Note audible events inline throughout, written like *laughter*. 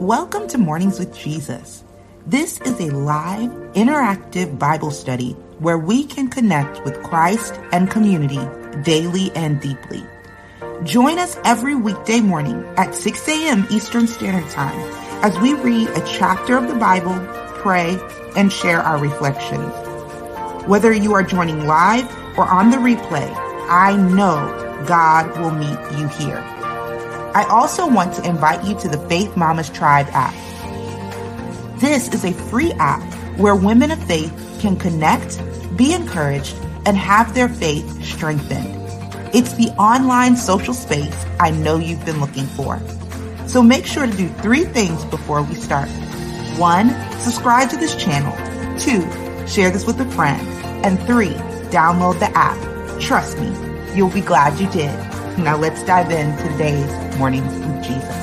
Welcome to Mornings with Jesus. This is a live, interactive Bible study where we can connect with Christ and community daily and deeply. Join us every weekday morning at 6 a.m. Eastern Standard Time as we read a chapter of the Bible, pray, and share our reflections. Whether you are joining live or on the replay, I know God will meet you here. I also want to invite you to the Faith Mamas Tribe app. This is a free app where women of faith can connect, be encouraged, and have their faith strengthened. It's the online social space I know you've been looking for. So make sure to do three things before we start. One, subscribe to this channel. Two, share this with a friend. And three, download the app. Trust me, you'll be glad you did. Now let's dive into today's Mornings with Jesus.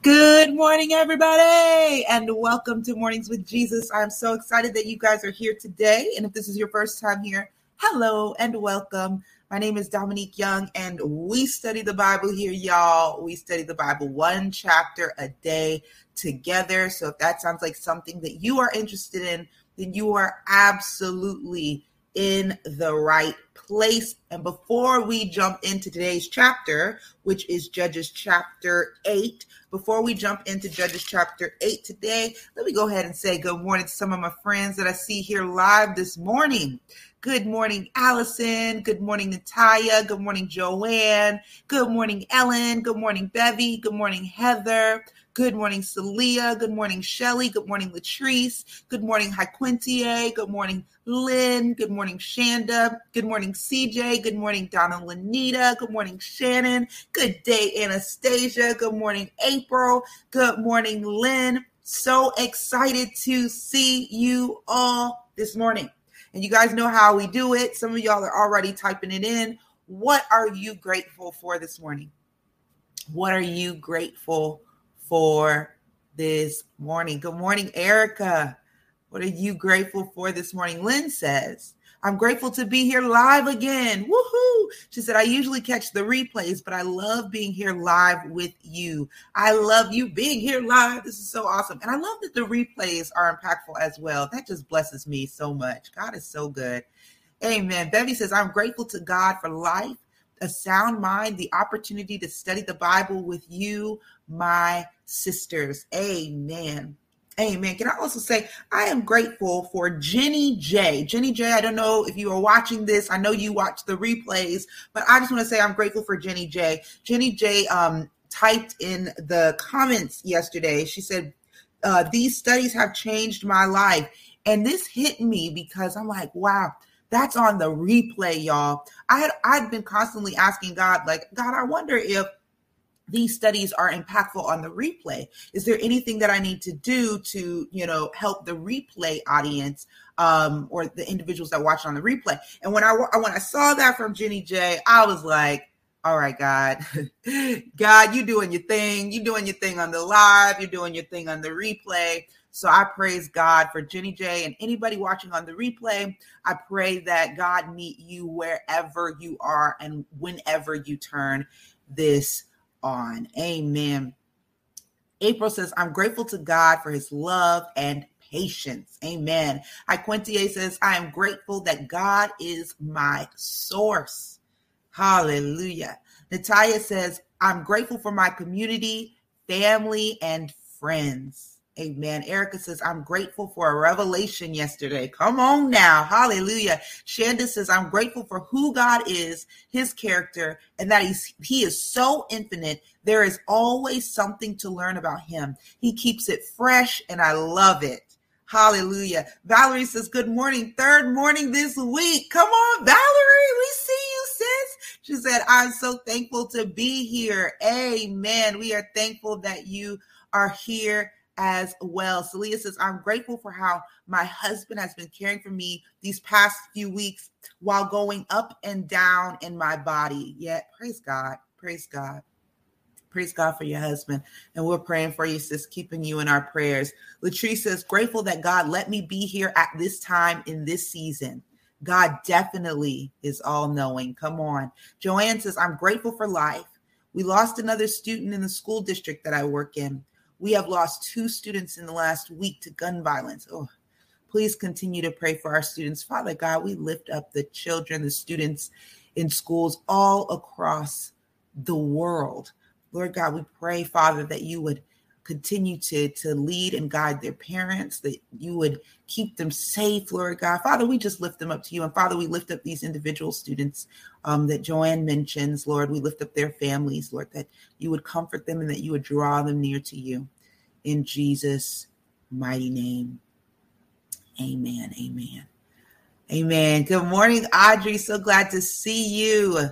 Good morning, everybody, and welcome to Mornings with Jesus. I'm so excited that you guys are here today. And if this is your first time here, hello and welcome. My name is Dominique Young, and we study the Bible here, y'all. We study the Bible one chapter a day together. So if that sounds like something that you are interested in, then you are absolutely in the right place. And before we jump into today's chapter, which is Judges chapter 8, before we jump into Judges chapter 8 today, let me go ahead and say good morning to some of my friends that I see here live this morning. Good morning, Allison. Good morning, Natalia. Good morning, Joanne. Good morning, Ellen. Good morning, Bevy. Good morning, Heather. Good morning, Celia. Good morning, Shelly. Good morning, Latrice. Good morning, Haquintier. Good morning, Lynn. Good morning, Shanda. Good morning, CJ. Good morning, Donna Lanita. Good morning, Shannon. Good day, Anastasia. Good morning, April. Good morning, Lynn. So excited to see you all this morning. And you guys know how we do it. Some of y'all are already typing it in. What are you grateful for this morning? What are you grateful for this morning. Good morning, Erica. What are you grateful for this morning? Lynn says, I'm grateful to be here live again. Woohoo! She said, I usually catch the replays, but I love being here live with you. I love you being here live. This is so awesome. And I love that the replays are impactful as well. That just blesses me so much. God is so good. Amen. Bevy says, I'm grateful to God for life, a sound mind, the opportunity to study the Bible with you, my sisters. Amen. Amen. Can I also say I am grateful for Jenny J. Jenny J. I don't know if you are watching this. I know you watch the replays, but I just want to say I'm grateful for Jenny J. Jenny J. Um, typed in the comments yesterday. She said, uh, "These studies have changed my life," and this hit me because I'm like, "Wow." That's on the replay, y'all. I had I'd been constantly asking God, like, God, I wonder if these studies are impactful on the replay. Is there anything that i need to do to you know help the replay audience um, or the individuals that watch on the replay? And when i when i saw that from jenny j i was like all right god. *laughs* God you doing your thing. You doing your thing on the live. You're doing your thing on the replay so i praise god for jenny j and anybody watching on the replay i pray that god meet you wherever you are and whenever you turn this on. Amen. April says, I'm grateful to God for his love and patience. Amen. I Quintier says, I am grateful that God is my source. Hallelujah. Natalia says, I'm grateful for my community, family, and friends. Amen. Erica says, I'm grateful for a revelation yesterday. Come on now. Hallelujah. Shanda says, I'm grateful for who God is, his character, and that he's, he is so infinite. There is always something to learn about him. He keeps it fresh, and I love it. Hallelujah. Valerie says, Good morning. Third morning this week. Come on, Valerie. We see you, sis. She said, I'm so thankful to be here. Amen. We are thankful that you are here as well. Celia says, I'm grateful for how my husband has been caring for me these past few weeks while going up and down in my body. Yet, praise God. Praise God. Praise God for your husband. And we're praying for you, sis, keeping you in our prayers. Latrice says, grateful that God let me be here at this time in this season. God definitely is all knowing. Come on. Joanne says, I'm grateful for life. We lost another student in the school district that I work in. We have lost two students in the last week to gun violence. Oh, please continue to pray for our students. Father God, we lift up the children, the students in schools all across the world. Lord God, we pray, Father, that you would continue to, to lead and guide their parents, that you would keep them safe, Lord God. Father, we just lift them up to you. And Father, we lift up these individual students um, that Joanne mentions, Lord. We lift up their families, Lord, that you would comfort them and that you would draw them near to you. In Jesus' mighty name. Amen. Amen. Amen. Good morning, Audrey. So glad to see you.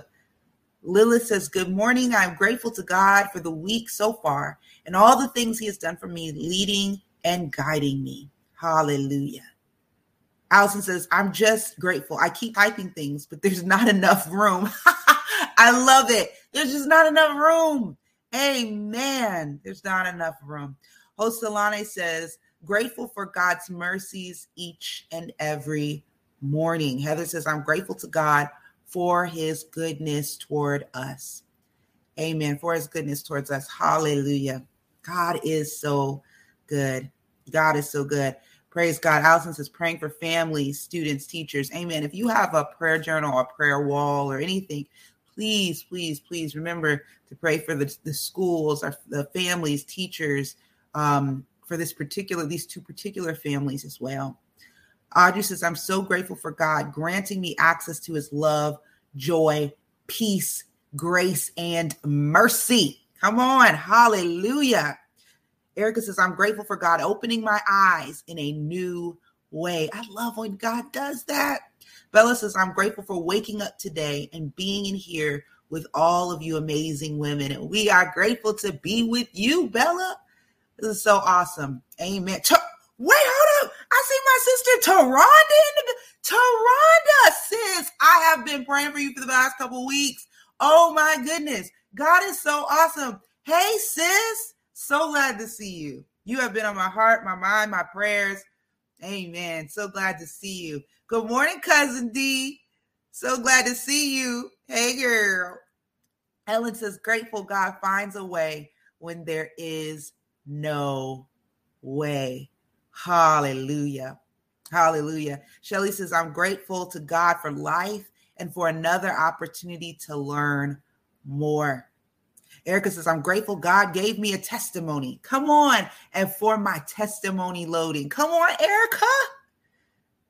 Lilith says, Good morning. I'm grateful to God for the week so far and all the things He has done for me, leading and guiding me. Hallelujah. Allison says, I'm just grateful. I keep typing things, but there's not enough room. *laughs* I love it. There's just not enough room. Amen. There's not enough room. Host Alane says, grateful for God's mercies each and every morning. Heather says, I'm grateful to God for his goodness toward us. Amen. For his goodness towards us. Hallelujah. God is so good. God is so good. Praise God. Allison says, praying for families, students, teachers. Amen. If you have a prayer journal or prayer wall or anything, please, please, please remember to pray for the, the schools, or the families, teachers, um, for this particular, these two particular families as well. Audrey says, I'm so grateful for God granting me access to his love, joy, peace, grace, and mercy. Come on. Hallelujah. Erica says, I'm grateful for God opening my eyes in a new way. I love when God does that. Bella says, I'm grateful for waking up today and being in here with all of you amazing women. And we are grateful to be with you, Bella. This is so awesome. Amen. Wait, hold up. I see my sister Taronda Taronda, sis. I have been praying for you for the last couple weeks. Oh my goodness. God is so awesome. Hey, sis. So glad to see you. You have been on my heart, my mind, my prayers. Amen. So glad to see you. Good morning, cousin D. So glad to see you. Hey, girl. Ellen says, grateful God finds a way when there is no way. Hallelujah. Hallelujah. Shelly says, I'm grateful to God for life and for another opportunity to learn more. Erica says, I'm grateful God gave me a testimony. Come on. And for my testimony loading. Come on, Erica.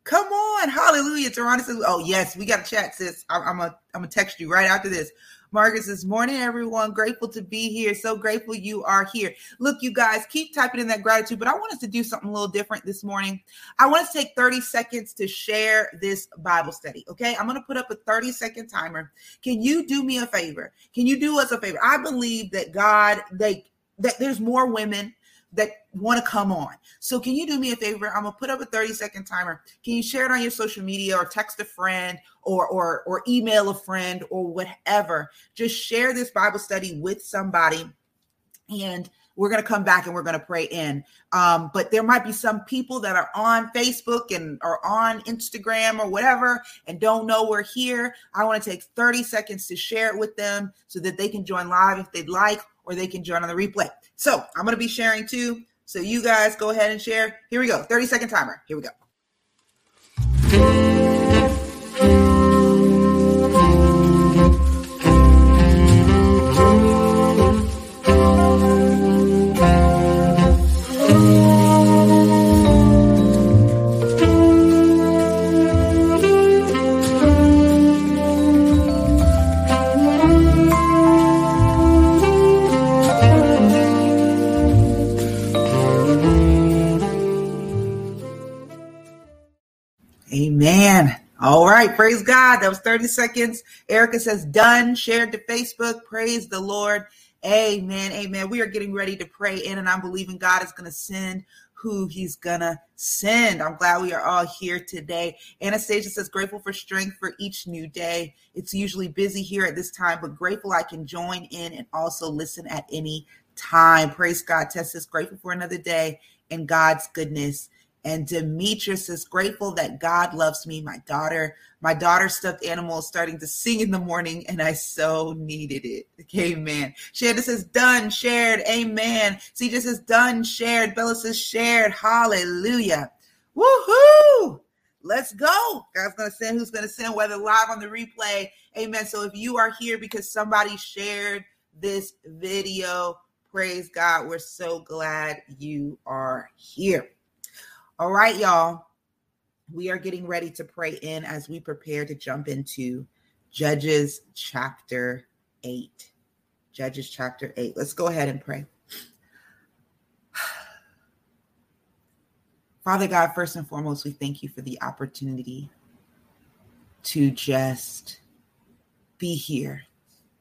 Come on. Hallelujah. Taronda says, Oh, yes, we got a chat, sis. I'm going to text you right after this. Margaret says, Morning, everyone. Grateful to be here. So grateful you are here. Look, you guys, keep typing in that gratitude, but I want us to do something a little different this morning. I want to take 30 seconds to share this Bible study. Okay. I'm going to put up a 30 second timer. Can you do me a favor? Can you do us a favor? I believe that God, they, that there's more women that want to come on. So can you do me a favor? I'm gonna put up a 30 second timer. Can you share it on your social media or text a friend or or or email a friend or whatever? Just share this Bible study with somebody and we're going to come back and we're going to pray in. Um, but there might be some people that are on Facebook and are on Instagram or whatever and don't know we're here. I want to take 30 seconds to share it with them so that they can join live if they'd like, or they can join on the replay. So I'm going to be sharing too. So you guys go ahead and share. Here we go. 30 second timer. Here we go. All right. Praise God. That was 30 seconds. Erica says, done. Shared to Facebook. Praise the Lord. Amen. Amen. We are getting ready to pray in, and I'm believing God is going to send who he's gonna send. I'm glad we are all here today. Anastasia says, grateful for strength for each new day. It's usually busy here at this time, but grateful I can join in and also listen at any time. Praise God. Tess is grateful for another day and God's goodness And Demetrius is grateful that God loves me. My daughter, my daughter's stuffed animal is starting to sing in the morning, and I so needed it. Amen. Shanda says, done, shared. Amen. CJ says, done, shared. Bella says, shared. Hallelujah. Woohoo! Let's go. God's going to send who's going to send, whether live on the replay. Amen. So if you are here because somebody shared this video, praise God. We're so glad you are here. All right, y'all. We are getting ready to pray in as we prepare to jump into Judges chapter 8. Judges chapter 8. Let's go ahead and pray. *sighs* Father God, first and foremost, we thank you for the opportunity to just be here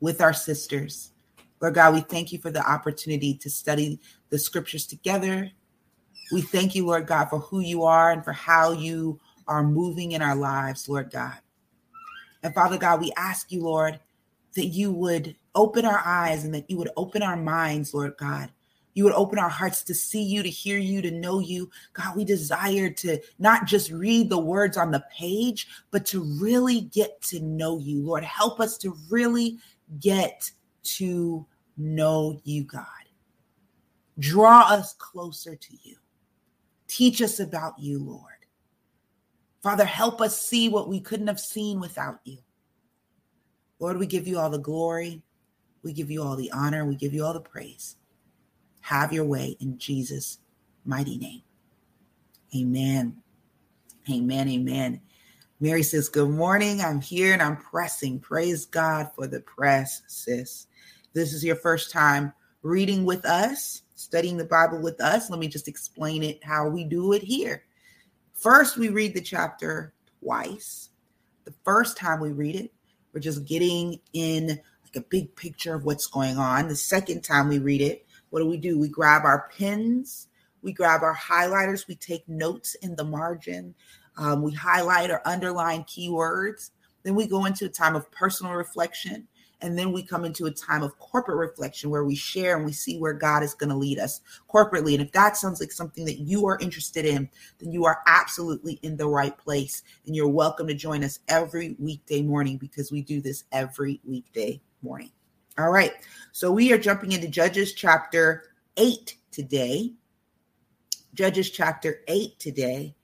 with our sisters. Lord God, we thank you for the opportunity to study the scriptures together. We thank you, Lord God, for who you are and for how you are moving in our lives, Lord God. And Father God, we ask you, Lord, that you would open our eyes and that you would open our minds, Lord God, you would open our hearts to see you, to hear you, to know you. God, we desire to not just read the words on the page, but to really get to know you. Lord, help us to really get to know you, God. Draw us closer to you. Teach us about you, Lord. Father, help us see what we couldn't have seen without you. Lord, we give you all the glory. We give you all the honor. We give you all the praise. Have your way in Jesus' mighty name. Amen. Amen. Amen. Mary says, Good morning. I'm here and I'm pressing. Praise God for the press, sis. This is your first time reading with us, studying the Bible with us. Let me just explain it how we do it here. First, we read the chapter twice. The first time we read it, we're just getting in like a big picture of what's going on. The second time we read it, what do we do? We grab our pens, we grab our highlighters, we take notes in the margin, um, we highlight or underline keywords. Then we go into a time of personal reflection. And then we come into a time of corporate reflection where we share and we see where God is going to lead us corporately. And if that sounds like something that you are interested in, then you are absolutely in the right place. And you're welcome to join us every weekday morning because we do this every weekday morning. All right. So we are jumping into Judges chapter 8 today. Judges chapter 8 today.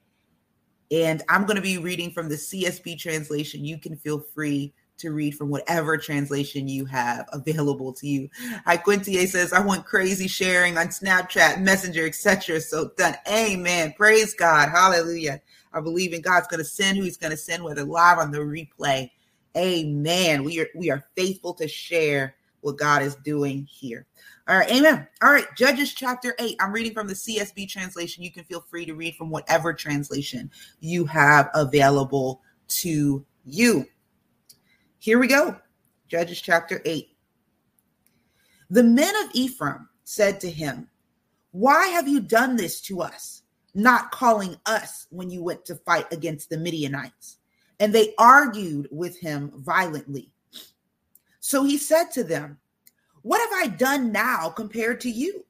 And I'm going to be reading from the CSB translation. You can feel free to read from whatever translation you have available to you. Hi, Quintier says, I want crazy sharing on Snapchat, Messenger, etc. So done. Amen. Praise God. Hallelujah. I believe in God's going to send who He's going to send, whether live on the replay. Amen. We are we are faithful to share what God is doing here. All right, amen. All right, Judges chapter 8. I'm reading from the CSB translation. You can feel free to read from whatever translation you have available to you. Here we go. Judges chapter 8. The men of Ephraim said to him, Why have you done this to us, not calling us when you went to fight against the Midianites? And they argued with him violently. So he said to them, What have I done now compared to you?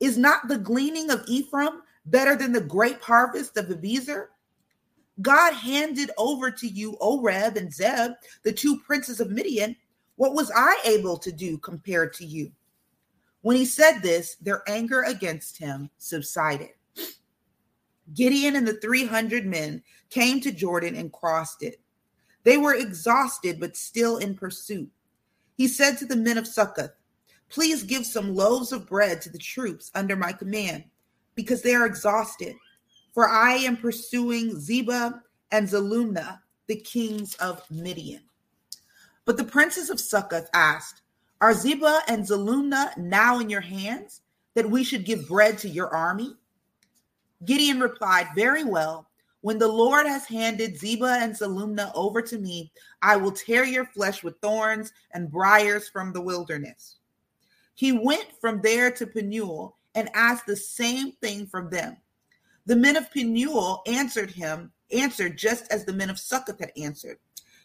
Is not the gleaning of Ephraim better than the grape harvest of Abiezer? God handed over to you Oreb and Zeb, the two princes of Midian. What was I able to do compared to you? When he said this, their anger against him subsided. Gideon and the 300 men came to Jordan and crossed it. They were exhausted, but still in pursuit. He said to the men of Succoth, Please give some loaves of bread to the troops under my command, because they are exhausted. For I am pursuing Zebah and Zalmunna, the kings of Midian. But the princes of Succoth asked, Are Zebah and Zalmunna now in your hands, that we should give bread to your army? Gideon replied, Very well. When the Lord has handed Zebah and Zalmunna over to me, I will tear your flesh with thorns and briars from the wilderness. He went from there to Penuel and asked the same thing from them. The men of Penuel answered him, answered just as the men of Succoth had answered.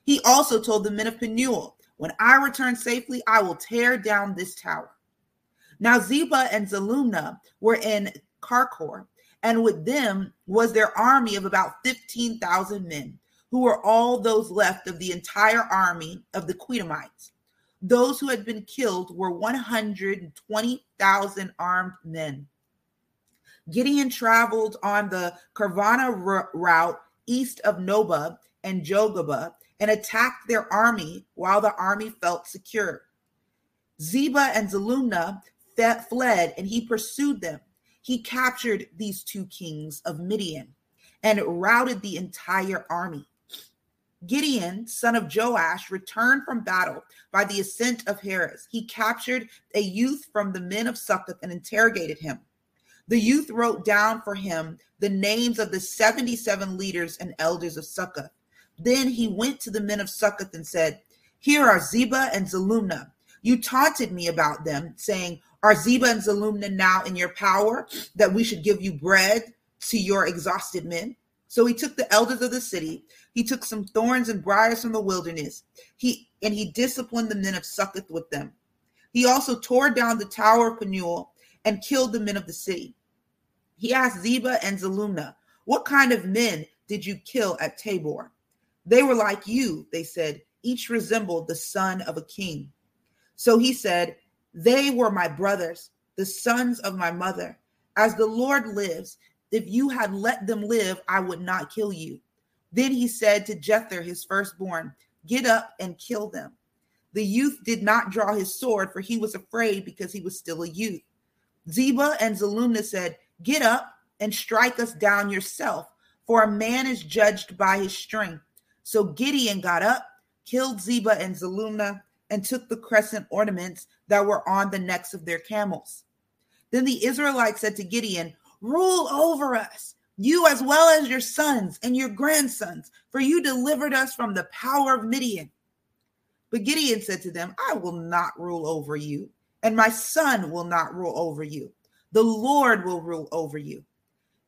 He also told the men of Penuel, When I return safely, I will tear down this tower. Now Zebah and Zalmunna were in Karkor, And with them was their army of about 15,000 men, who were all those left of the entire army of the Qedemites. Those who had been killed were 120,000 armed men. Gideon traveled on the caravan route east of Nobah and Jogabah and attacked their army while the army felt secure. Zebah and Zalmunna fled and he pursued them. He captured these two kings of Midian and routed the entire army. Gideon, son of Joash, returned from battle by the ascent of Heres. He captured a youth from the men of Succoth and interrogated him. The youth wrote down for him the names of the 77 leaders and elders of Succoth. Then he went to the men of Succoth and said, Here are Zebah and Zalmunna. You taunted me about them, saying, Are Zebah and Zalmunna now in your power, that we should give you bread to your exhausted men? So he took the elders of the city. He took some thorns and briars from the wilderness. He and he disciplined the men of Succoth with them. He also tore down the tower of Penuel and killed the men of the city. He asked Zebah and Zalmunna, What kind of men did you kill at Tabor? They were like you, they said. Each resembled the son of a king. So he said, They were my brothers, the sons of my mother. As the Lord lives, if you had let them live, I would not kill you. Then he said to Jether, his firstborn, Get up and kill them. The youth did not draw his sword, for he was afraid because he was still a youth. Zebah and Zalmunna said, Get up and strike us down yourself, for a man is judged by his strength. So Gideon got up, killed Zebah and Zalmunna, and took the crescent ornaments that were on the necks of their camels. Then the Israelites said to Gideon, Rule over us, you as well as your sons and your grandsons, for you delivered us from the power of Midian. But Gideon said to them, I will not rule over you, and my son will not rule over you. The Lord will rule over you.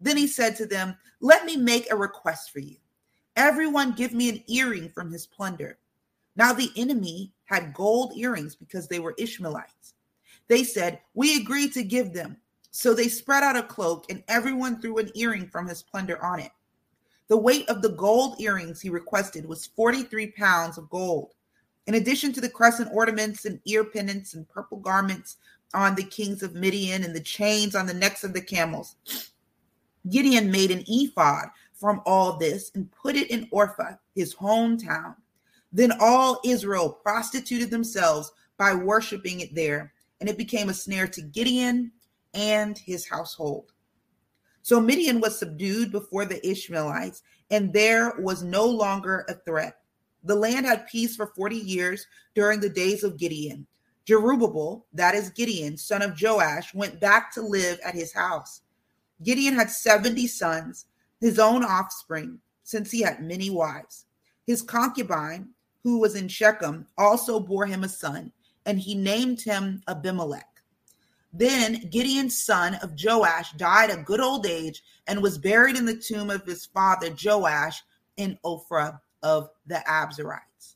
Then he said to them, Let me make a request for you. Everyone give me an earring from his plunder. Now the enemy had gold earrings because they were Ishmaelites. They said, We agree to give them. So they spread out a cloak, and everyone threw an earring from his plunder on it. The weight of the gold earrings he requested was 43 pounds of gold. In addition to the crescent ornaments and ear pendants and purple garments on the kings of Midian and the chains on the necks of the camels, Gideon made an ephod from all this and put it in Ophrah, his hometown. Then all Israel prostituted themselves by worshiping it there, and it became a snare to Gideon and his household. So Midian was subdued before the Ishmaelites, and there was no longer a threat. The land had peace for 40 years during the days of Gideon. Jerubbaal, that is Gideon, son of Joash, went back to live at his house. Gideon had 70 sons his own offspring, since he had many wives. His concubine, who was in Shechem, also bore him a son, and he named him Abimelech. Then Gideon's son of Joash died a good old age and was buried in the tomb of his father Joash in Ophrah of the Abiezrites.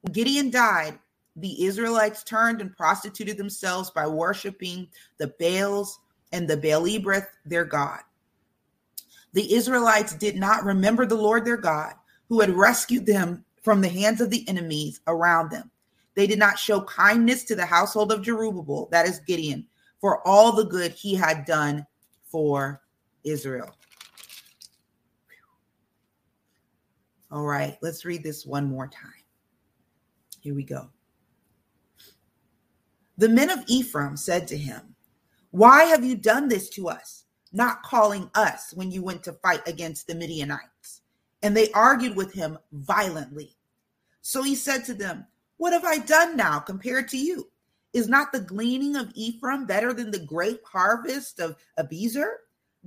When Gideon died, the Israelites turned and prostituted themselves by worshiping the Baals and the Baal-berith, their god. The Israelites did not remember the Lord their God, who had rescued them from the hands of the enemies around them. They did not show kindness to the household of Jerubbaal, that is Gideon, for all the good he had done for Israel. All right, let's read this one more time. Here we go. The men of Ephraim said to him, Why have you done this to us? not calling us when you went to fight against the Midianites. And they argued with him violently. So he said to them, What have I done now compared to you? Is not the gleaning of Ephraim better than the grape harvest of Abiezer?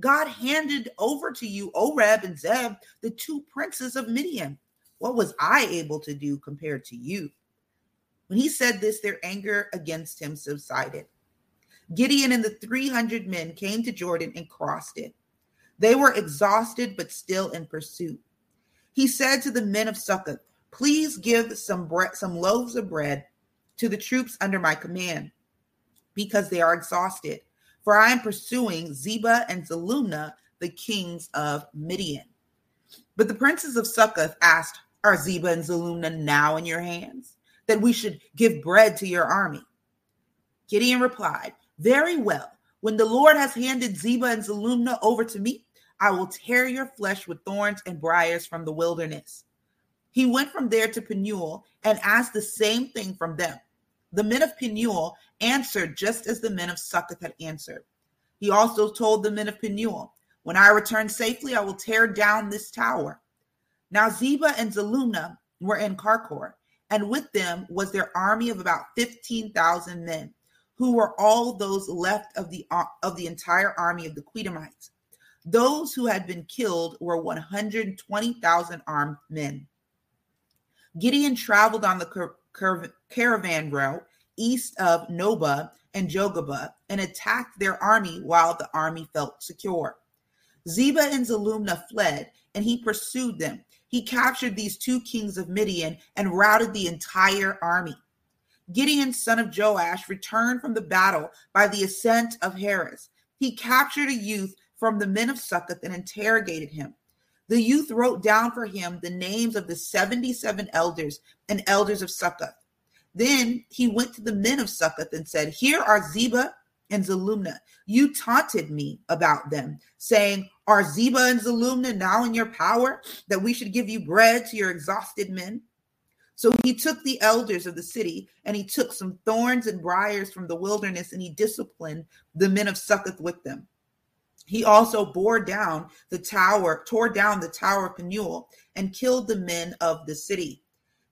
God handed over to you Oreb and Zeb, the two princes of Midian. What was I able to do compared to you? When he said this, their anger against him subsided. Gideon and the 300 men came to Jordan and crossed it. They were exhausted, but still in pursuit. He said to the men of Succoth, Please give some bread, some loaves of bread to the troops under my command, because they are exhausted. For I am pursuing Zebah and Zalmunna, the kings of Midian. But the princes of Succoth asked, Are Zebah and Zalmunna now in your hands, that we should give bread to your army? Gideon replied, Very well. When the Lord has handed Zebah and Zalmunna over to me, I will tear your flesh with thorns and briars from the wilderness. He went from there to Penuel and asked the same thing from them. The men of Penuel answered just as the men of Succoth had answered. He also told the men of Penuel, When I return safely, I will tear down this tower. Now Zebah and Zalmunna were in Karkor, and with them was their army of about 15,000 men, who were all those left of the, of the entire army of the Qedemites. Those who had been killed were 120,000 armed men. Gideon traveled on the car- car- caravan route east of Nobah and Jogabah and attacked their army while the army felt secure. Zebah and Zalmunna fled, and he pursued them. He captured these two kings of Midian and routed the entire army. Gideon, son of Joash, returned from the battle by the ascent of Heres. He captured a youth from the men of Succoth and interrogated him. The youth wrote down for him the names of the 77 elders and elders of Succoth. Then he went to the men of Succoth and said, Here are Zebah and Zalmunna. You taunted me about them, saying, Are Zebah and Zalmunna now in your power that we should give you bread to your exhausted men? So he took the elders of the city and he took some thorns and briars from the wilderness and he disciplined the men of Succoth with them. He also bore down the tower, tore down the tower of Penuel, and killed the men of the city.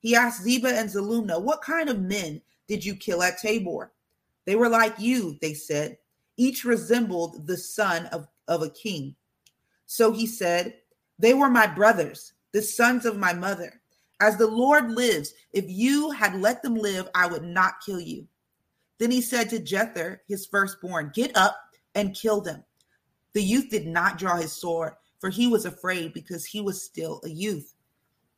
He asked Zebah and Zalmunna, What kind of men did you kill at Tabor? They were like you, they said. Each resembled the son of, of a king. So he said, They were my brothers, the sons of my mother. As the Lord lives, if you had let them live, I would not kill you. Then he said to Jether, his firstborn, Get up and kill them. The youth did not draw his sword, for he was afraid because he was still a youth.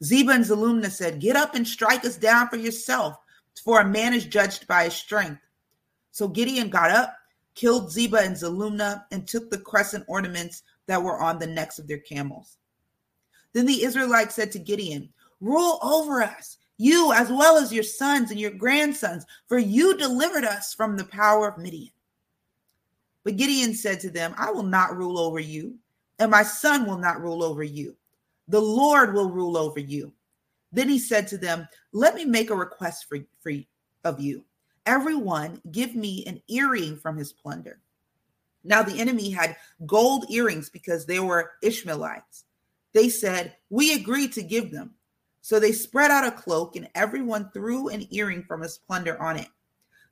Zebah and Zalmunna said, Get up and strike us down for yourself, for a man is judged by his strength. So Gideon got up, killed Zebah and Zalmunna, and took the crescent ornaments that were on the necks of their camels. Then the Israelites said to Gideon, Rule over us, you as well as your sons and your grandsons, for you delivered us from the power of Midian. But Gideon said to them, I will not rule over you, and my son will not rule over you. The Lord will rule over you. Then he said to them, Let me make a request for, for of you. Everyone give me an earring from his plunder. Now the enemy had gold earrings because they were Ishmaelites. They said, We agree to give them. So they spread out a cloak, and everyone threw an earring from his plunder on it.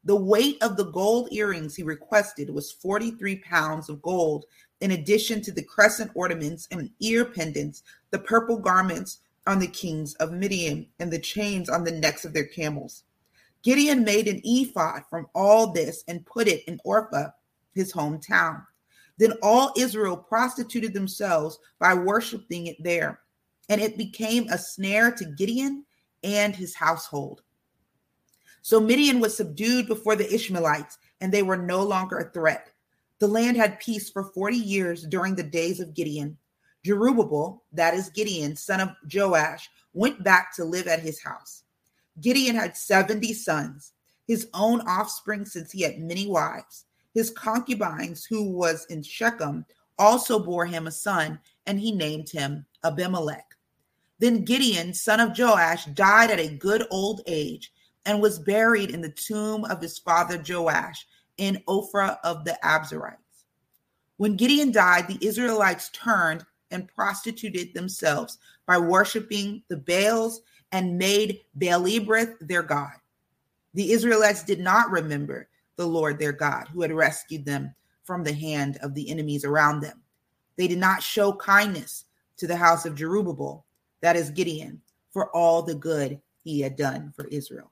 The weight of the gold earrings he requested was 43 pounds of gold, in addition to the crescent ornaments and ear pendants, the purple garments on the kings of Midian, and the chains on the necks of their camels. Gideon made an ephod from all this and put it in Ophrah, his hometown. Then all Israel prostituted themselves by worshiping it there, and it became a snare to Gideon and his household. So Midian was subdued before the Ishmaelites, and they were no longer a threat. The land had peace for 40 years during the days of Gideon. Jerubbaal, that is Gideon, son of Joash, went back to live at his house. Gideon had 70 sons, his own offspring, since he had many wives. His concubines, who was in Shechem, also bore him a son, and he named him Abimelech. Then Gideon, son of Joash, died at a good old age and was buried in the tomb of his father Joash in Ophrah of the Abiezrites. When Gideon died, the Israelites turned and prostituted themselves by worshiping the Baals and made Baal-berith their god. The Israelites did not remember the Lord their God, who had rescued them from the hand of the enemies around them. They did not show kindness to the house of Jerubbaal, that is Gideon, for all the good he had done for Israel.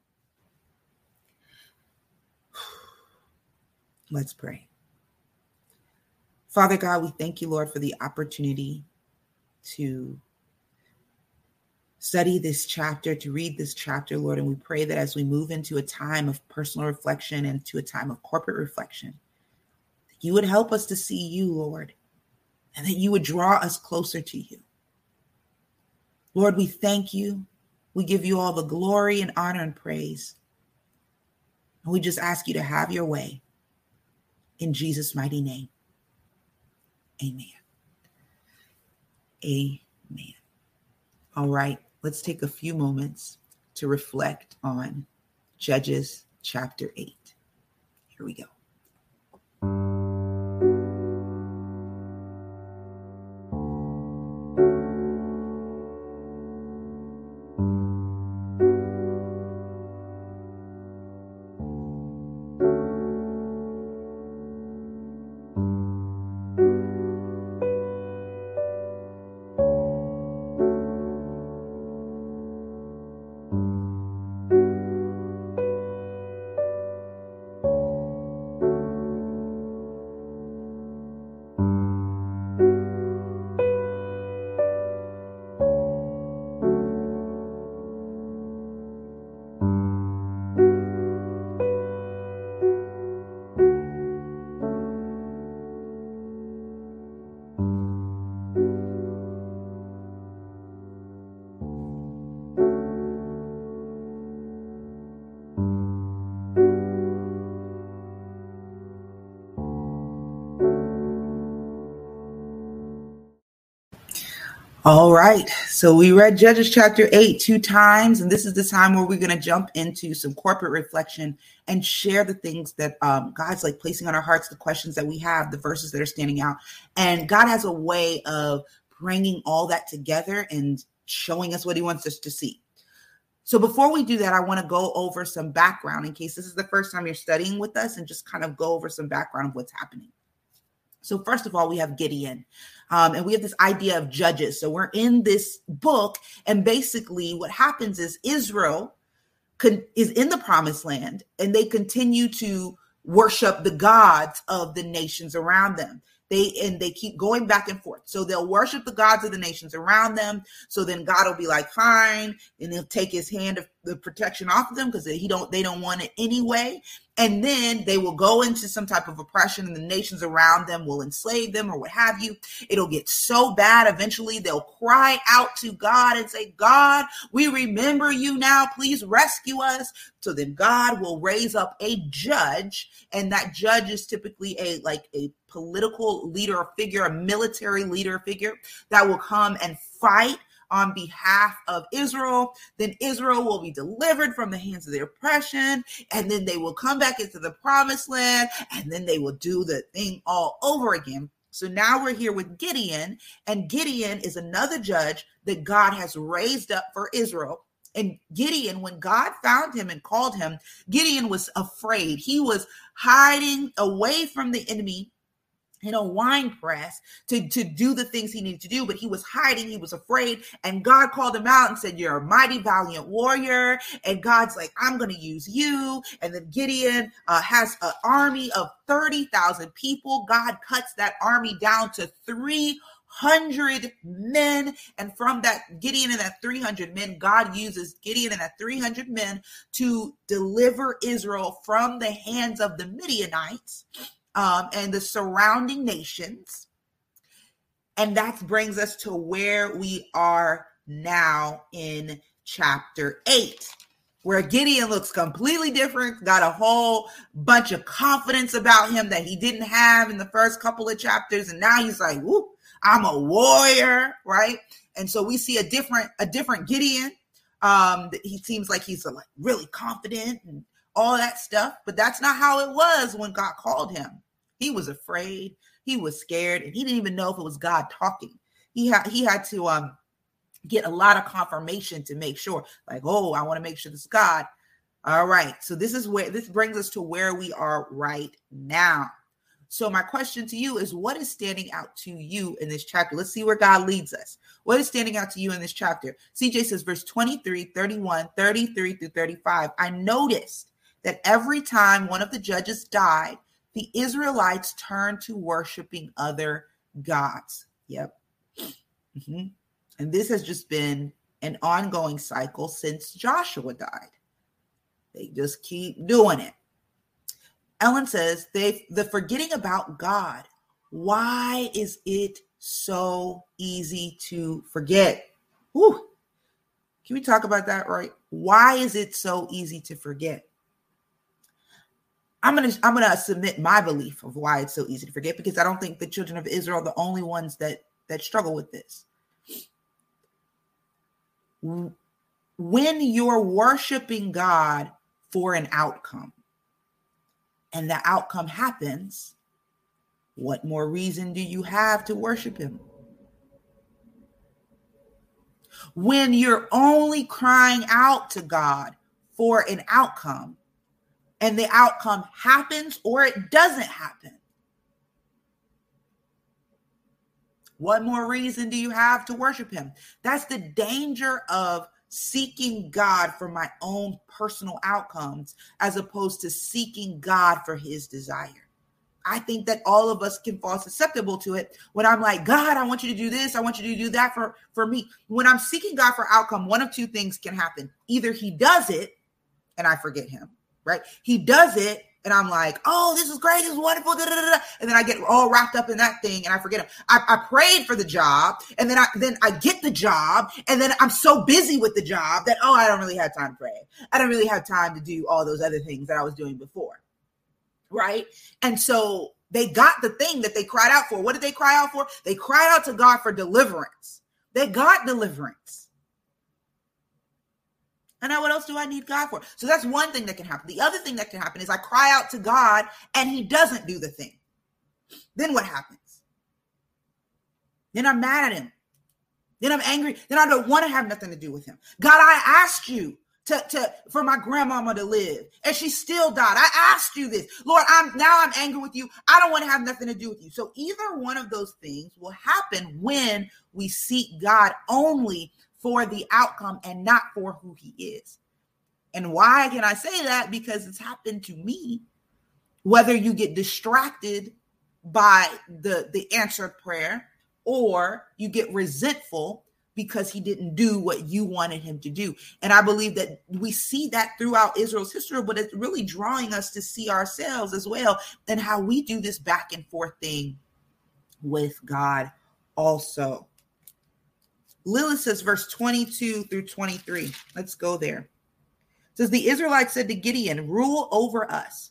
*sighs* Let's pray. Father God, we thank you, Lord, for the opportunity to study this chapter, to read this chapter, Lord. And we pray that as we move into a time of personal reflection and to a time of corporate reflection, you would help us to see you, Lord, and that you would draw us closer to you. Lord, we thank you. We give you all the glory and honor and praise. And we just ask you to have your way in Jesus' mighty name. Amen. Amen. All right, let's take a few moments to reflect on Judges chapter 8. Here we go. All right. So we read Judges chapter 8 two times, and this is the time where we're going to jump into some corporate reflection and share the things that um, God's like placing on our hearts, the questions that we have, the verses that are standing out. And God has a way of bringing all that together and showing us what He wants us to see. So before we do that, I want to go over some background in case this is the first time you're studying with us and just kind of go over some background of what's happening. So, first of all, we have Gideon, um, and we have this idea of judges. So, we're in this book, and basically, what happens is Israel con- is in the promised land, and they continue to worship the gods of the nations around them they and they keep going back and forth. So they'll worship the gods of the nations around them. So then god will be like fine and he'll take his hand of the protection off of them because he don't they don't want it anyway. And then they will go into some type of oppression and the nations around them will enslave them or what have you. It'll get so bad eventually they'll cry out to god and say god we remember you now. Please rescue us. So then god will raise up a judge and that judge is typically a like a political leader figure a military leader figure that will come and fight on behalf of Israel, then Israel will be delivered from the hands of the oppression, and then they will come back into the promised land, and then they will do the thing all over again. So now we're here with Gideon, and Gideon is another judge that God has raised up for Israel. And Gideon, when God found him and called him, Gideon was afraid. He was hiding away from the enemy in a wine press to, to do the things he needed to do, but he was hiding, he was afraid, and God called him out and said, You're a mighty, valiant warrior. And God's like, I'm going to use you. And then Gideon uh, has an army of 30,000 people. God cuts that army down to 300 men. And from that, Gideon and that 300 men, God uses Gideon and that 300 men to deliver Israel from the hands of the Midianites um, and the surrounding nations. And that brings us to where we are now in chapter 8, where Gideon looks completely different, got a whole bunch of confidence about him that he didn't have in the first couple of chapters. And now he's like, whoop, I'm a warrior, right? And so we see a different, a different Gideon. Um, he seems like he's like really confident and all that stuff. But that's not how it was when God called him. He was afraid, he was scared, and he didn't even know if it was God talking. He had he had to um get a lot of confirmation to make sure, like, oh, I want to make sure this is God. All right. So this is where this brings us to where we are right now. So my question to you is what is standing out to you in this chapter? Let's see where God leads us. What is standing out to you in this chapter? CJ says verse 23, 31, 33 through 35. I noticed that every time one of the judges died, the Israelites turned to worshiping other gods. Yep. Mm-hmm. And this has just been an ongoing cycle since Joshua died. They just keep doing it. Ellen says they the forgetting about God. Why is it so easy to forget? Whew. Can we talk about that right? Why is it so easy to forget? I'm gonna I'm gonna submit my belief of why it's so easy to forget because I don't think the children of Israel are the only ones that that struggle with this. When you're worshiping God for an outcome, and the outcome happens, what more reason do you have to worship Him? When you're only crying out to God for an outcome, and the outcome happens or it doesn't happen. What more reason do you have to worship him? That's the danger of seeking God for my own personal outcomes as opposed to seeking God for his desire. I think that all of us can fall susceptible to it when I'm like, God, I want you to do this. I want you to do that for, for me. When I'm seeking God for outcome, one of two things can happen. Either he does it and I forget him, right? He does it and I'm like, oh, this is great, this is wonderful, da, da, da, and then I get all wrapped up in that thing and I forget him. I, I prayed for the job, and then I then I get the job, and then I'm so busy with the job that oh, I don't really have time to pray. I don't really have time to do all those other things that I was doing before, right? And so they got the thing that they cried out for. What did they cry out for? They cried out to God for deliverance. They got deliverance. And now what else do I need God for? So that's one thing that can happen. The other thing that can happen is I cry out to God and he doesn't do the thing. Then what happens? Then I'm mad at him. Then I'm angry. Then I don't want to have nothing to do with him. God, I asked you to, to for my grandmama to live and she still died. I asked you this. Lord, I'm now I'm angry with you. I don't want to have nothing to do with you. So either one of those things will happen when we seek God only for the outcome and not for who he is. And why can I say that? Because it's happened to me. Whether you get distracted by the the answered prayer or you get resentful because he didn't do what you wanted him to do. And I believe that we see that throughout Israel's history, but it's really drawing us to see ourselves as well and how we do this back and forth thing with God also. Lilith says, verse 22 through 23. Let's go there. It says, The Israelites said to Gideon, Rule over us,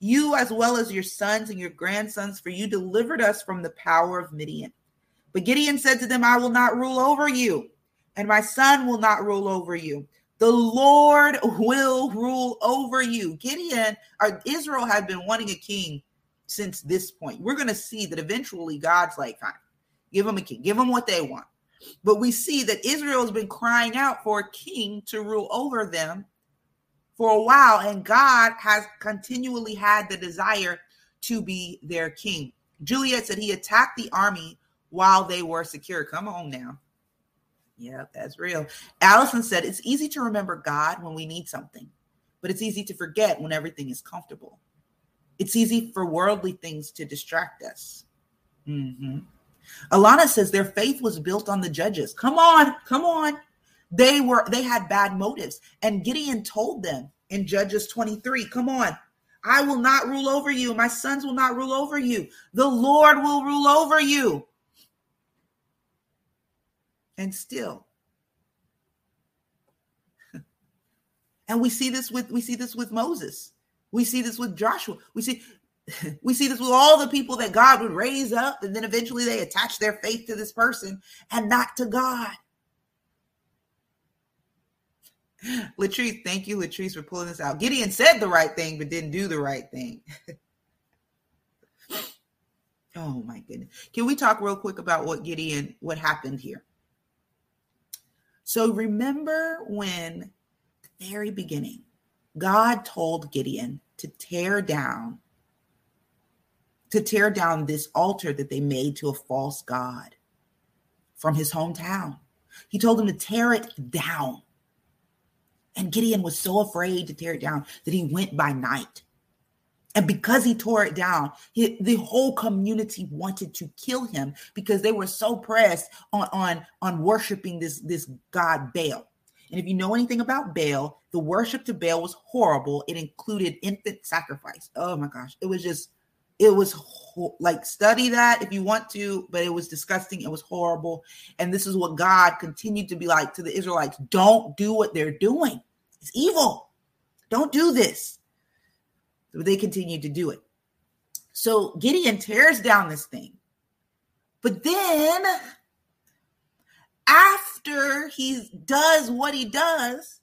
you as well as your sons and your grandsons, for you delivered us from the power of Midian. But Gideon said to them, I will not rule over you, and my son will not rule over you. The Lord will rule over you. Gideon, or Israel had been wanting a king since this point. We're going to see that eventually God's like, fine, give them a king, give them what they want. But we see that Israel has been crying out for a king to rule over them for a while, and God has continually had the desire to be their king. Juliet said he attacked the army while they were secure. Come on now. Yeah, that's real. Allison said it's easy to remember God when we need something, but it's easy to forget when everything is comfortable. It's easy for worldly things to distract us. Mm-hmm. Alana says their faith was built on the judges. Come on, come on. They were they had bad motives. And Gideon told them in Judges 23, come on. I will not rule over you. My sons will not rule over you. The Lord will rule over you. And still *laughs* and we see this with we see this with Moses. We see this with Joshua. We see *laughs* we see this with all the people that God would raise up, and then eventually they attach their faith to this person and not to God. *laughs* Latrice, thank you, Latrice, for pulling this out. Gideon said the right thing, but didn't do the right thing. *laughs* oh my goodness. Can we talk real quick about what Gideon, what happened here? So remember when the very beginning, God told Gideon to tear down to tear down this altar that they made to a false god from his hometown. He told them to tear it down. And Gideon was so afraid to tear it down that he went by night. And because he tore it down, he, the whole community wanted to kill him because they were so pressed on, on, on worshiping this, this god Baal. And if you know anything about Baal, the worship to Baal was horrible. It included infant sacrifice. Oh my gosh. It was just it was like study that if you want to, but it was disgusting. It was horrible. And this is what God continued to be like to the Israelites don't do what they're doing. It's evil. Don't do this. But they continued to do it. So Gideon tears down this thing. But then after he does what he does,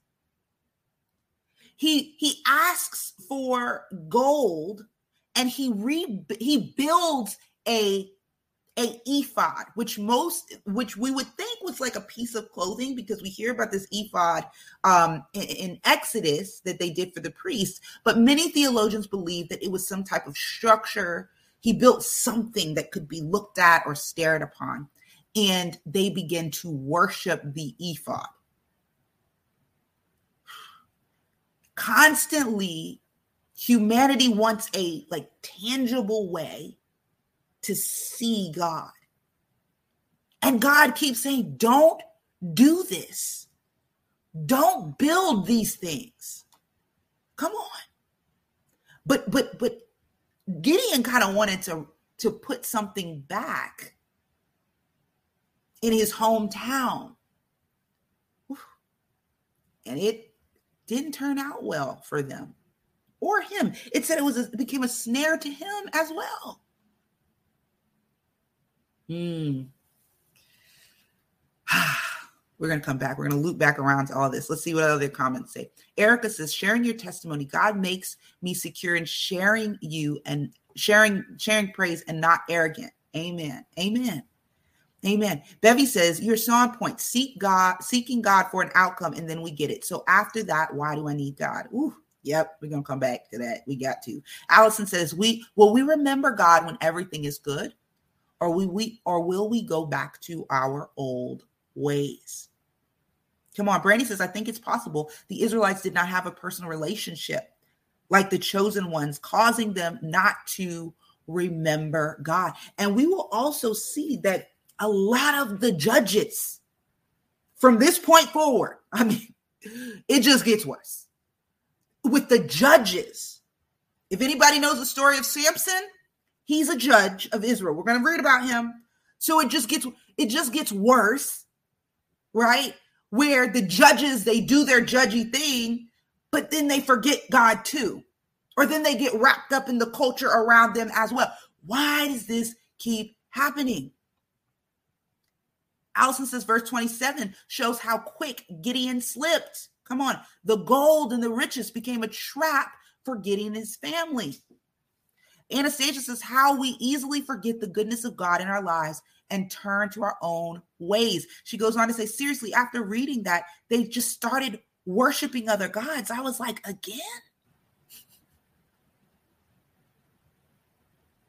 he he asks for gold and he re he builds a a ephod which most which we would think was like a piece of clothing because we hear about this ephod um in, in exodus that they did for the priests but many theologians believe that it was some type of structure. He built something that could be looked at or stared upon and they begin to worship the ephod. *sighs* Constantly humanity wants a like tangible way to see God. And God keeps saying, don't do this. Don't build these things. Come on. But but but Gideon kind of wanted to to put something back in his hometown. And it didn't turn out well for them or him. It said it was a, it became a snare to him as well. Hmm. *sighs* We're going to come back. We're going to loop back around to all this. Let's see what other comments say. Erica says, sharing your testimony. God makes me secure in sharing you and sharing, sharing praise and not arrogant. Amen. Amen. Amen. Bevy says, You're so on point. Seek God, seeking God for an outcome, and then we get it. So after that, why do I need God? Ooh, Yep, we're gonna come back to that. We got to. Allison says, "We will we remember God when everything is good, or we we or will we go back to our old ways?" Come on, Brandy says, "I think it's possible the Israelites did not have a personal relationship like the chosen ones, causing them not to remember God." And we will also see that a lot of the judges from this point forward, *laughs* I mean, it just gets worse with the judges. If anybody knows the story of Samson, he's a judge of Israel. We're going to read about him. So it just gets it just gets worse, right? Where the judges they do their judgy thing, but then they forget God too. Or then they get wrapped up in the culture around them as well. Why does this keep happening? Allison says verse 27 shows how quick Gideon slipped. Come on. The gold and the riches became a trap for getting his family. Anastasia says how we easily forget the goodness of God in our lives and turn to our own ways. She goes on to say, seriously, after reading that, they just started worshiping other gods. I was like, again?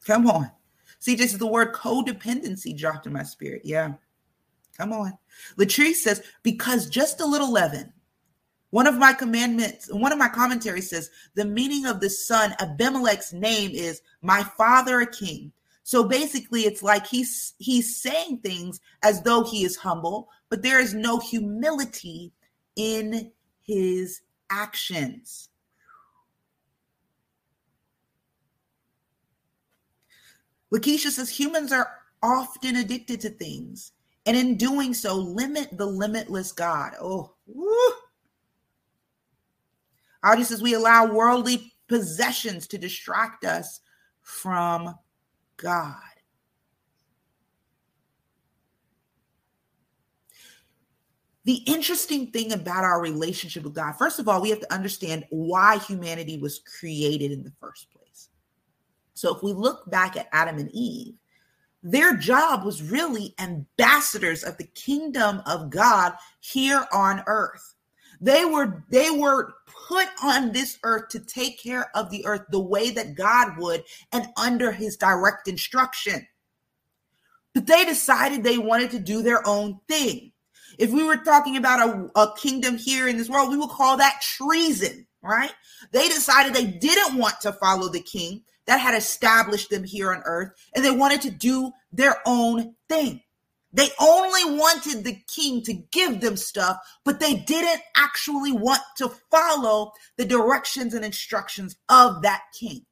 Come on. See, is the word codependency dropped in my spirit. Yeah. Come on. Latrice says, because just a little leaven one of my commandments, one of my commentaries says the meaning of the son Abimelech's name is my father a king. So basically it's like he's he's saying things as though he is humble, but there is no humility in his actions. Lakeisha says humans are often addicted to things, and in doing so, limit the limitless God. Oh, woo. Audrey says we allow worldly possessions to distract us from God. The interesting thing about our relationship with God, first of all, we have to understand why humanity was created in the first place. So if we look back at Adam and Eve, their job was really ambassadors of the kingdom of God here on earth. They were they were put on this earth to take care of the earth the way that God would and under his direct instruction. But they decided they wanted to do their own thing. If we were talking about a, a kingdom here in this world, we would call that treason, right? They decided they didn't want to follow the king that had established them here on earth and they wanted to do their own thing. They only wanted the king to give them stuff, but they didn't actually want to follow the directions and instructions of that king.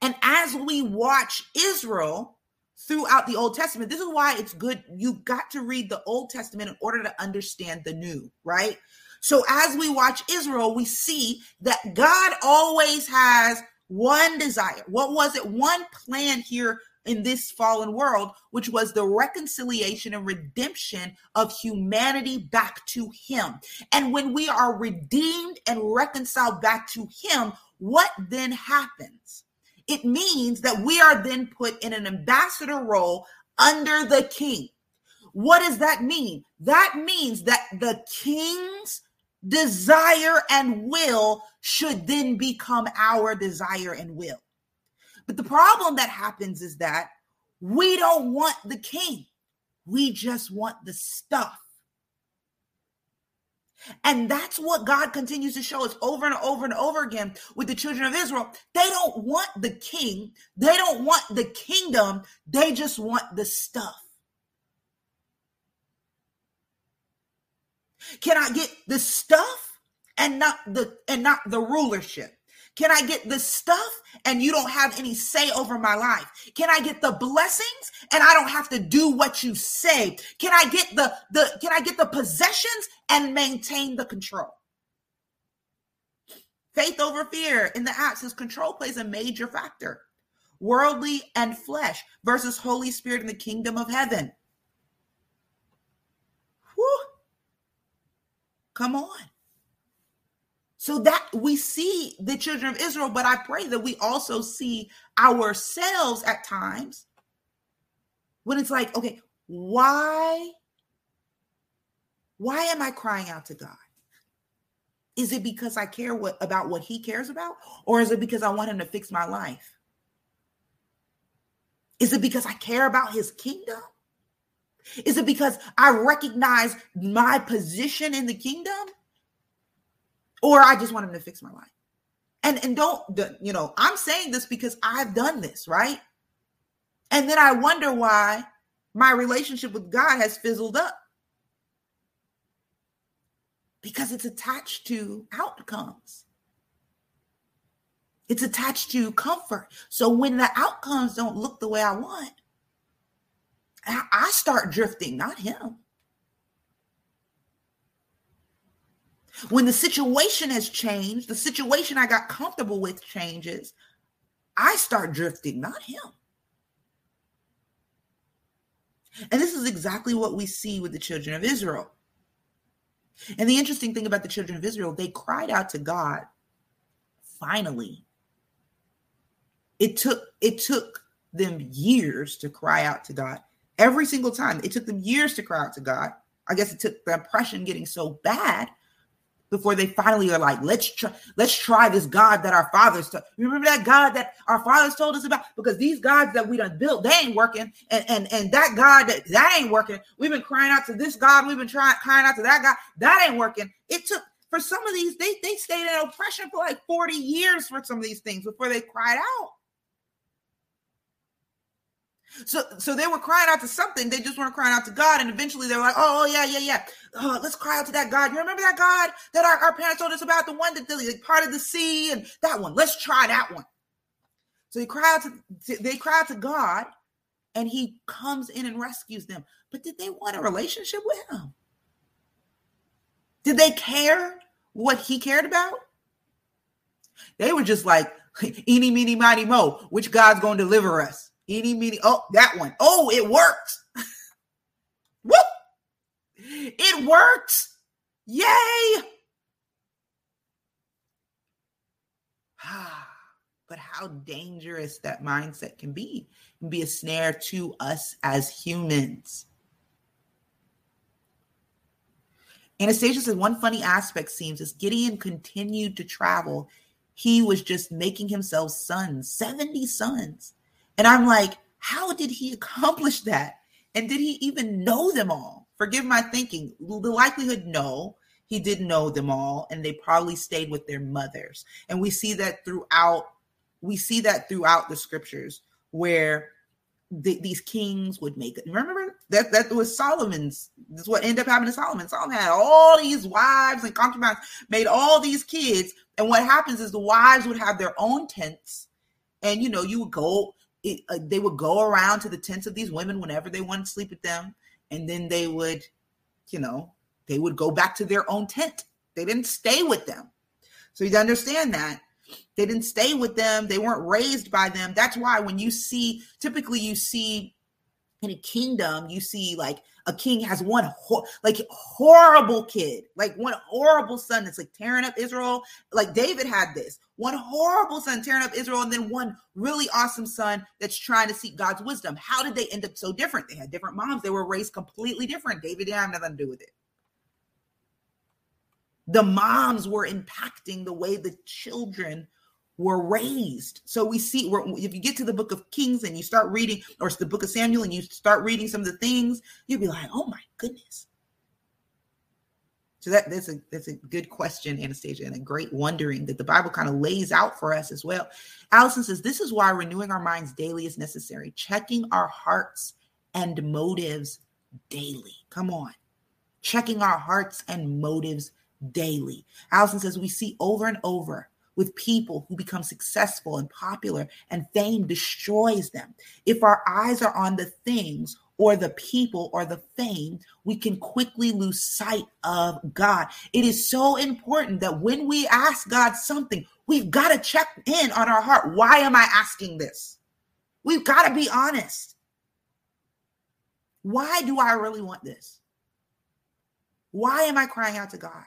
And as we watch Israel throughout the Old Testament, this is why it's good. You got to read the Old Testament in order to understand the new, right? So as we watch Israel, we see that God always has one desire. What was it? One plan here in this fallen world, which was the reconciliation and redemption of humanity back to Him. And when we are redeemed and reconciled back to Him, what then happens? It means that we are then put in an ambassador role under the king. What does that mean? That means that the king's desire and will should then become our desire and will. But the problem that happens is that we don't want the king, we just want the stuff. And that's what God continues to show us over and over and over again with the children of Israel. They don't want the king, they don't want the kingdom, they just want the stuff. Can I get the stuff and not the and not the rulership? Can I get the stuff and you don't have any say over my life? Can I get the blessings and I don't have to do what you say? Can I get the the can I get the possessions and maintain the control? Faith over fear in the absence control plays a major factor. Worldly and flesh versus Holy Spirit in the kingdom of heaven. Whew. Come on. So that we see the children of Israel, but I pray that we also see ourselves at times when it's like, okay, why why am I crying out to God? Is it because I care what about what he cares about or is it because I want him to fix my life? Is it because I care about his kingdom? Is it because I recognize my position in the kingdom? Or I just want him to fix my life. And and don't you know, I'm saying this because I've done this, right? And then I wonder why my relationship with God has fizzled up. Because it's attached to outcomes. It's attached to comfort. So when the outcomes don't look the way I want, I start drifting, not him. When the situation has changed, the situation I got comfortable with changes, I start drifting, not him. And this is exactly what we see with the children of Israel. And the interesting thing about the children of Israel, they cried out to God finally. It took it took them years to cry out to God. Every single time. It took them years to cry out to God. I guess it took the oppression getting so bad before they finally are like, let's try, let's try this God that our fathers. Remember that God that our fathers told us about? Because these gods that we done built, they ain't working, and and and that God that that ain't working. We've been crying out to this God, we've been trying crying out to that God, that ain't working. It took for some of these, they they stayed in oppression for like forty years for some of these things before they cried out. So, so they were crying out to something. They just weren't crying out to God. And eventually they were like, oh, yeah, yeah, yeah. Oh, let's cry out to that God. You remember that God that our, our parents told us about? The one that the, part of the sea and that one. Let's try that one. So they cry out to, they cry out to God and he comes in and rescues them. But did they want a relationship with him? Did they care what he cared about? They were just like, *laughs* eeny, meeny, miny, mo, which God's going to deliver us? Any, meeny, oh, that one. Oh, it works. *laughs* Whoop! It works. Yay! *sighs* but how dangerous that mindset can be can be a snare to us as humans. Anastasia says one funny aspect seems as Gideon continued to travel, he was just making himself sons, 70 sons. And I'm like, how did he accomplish that? And did he even know them all? Forgive my thinking. The likelihood, no, he didn't know them all, and they probably stayed with their mothers. And we see that throughout. We see that throughout the scriptures where the, these kings would make it. Remember that that was Solomon's. This is what ended up happening to Solomon. Solomon had all these wives and concubines, made all these kids, and what happens is the wives would have their own tents And you know, you would go, it, uh, they would go around to the tents of these women whenever they wanted to sleep with them, and then they would, you know, they would go back to their own tent. They didn't stay with them. So you understand that they didn't stay with them. They weren't raised by them. That's why when you see, typically you see in a kingdom, you see like a king has one ho- like horrible kid, like one horrible son that's like tearing up Israel. Like David had this one horrible son tearing up Israel, and then one really awesome son that's trying to seek God's wisdom. How did they end up so different? They had different moms. They were raised completely different. David didn't have nothing to do with it. The moms were impacting the way the children were raised. So we see if you get to the book of Kings and you start reading, or it's the book of Samuel and you start reading some of the things, you'll be like, oh my goodness. So that that's a that's a good question, Anastasia, and a great wondering that the Bible kind of lays out for us as well. Allison says, This is why renewing our minds daily is necessary, checking our hearts and motives daily. Come on. Checking our hearts and motives daily. Allison says, We see over and over with people who become successful and popular, and fame destroys them. If our eyes are on the things or the people or the fame, we can quickly lose sight of God. It is so important that when we ask God something, we've got to check in on our heart. Why am I asking this? We've got to be honest. Why do I really want this? Why am I crying out to God?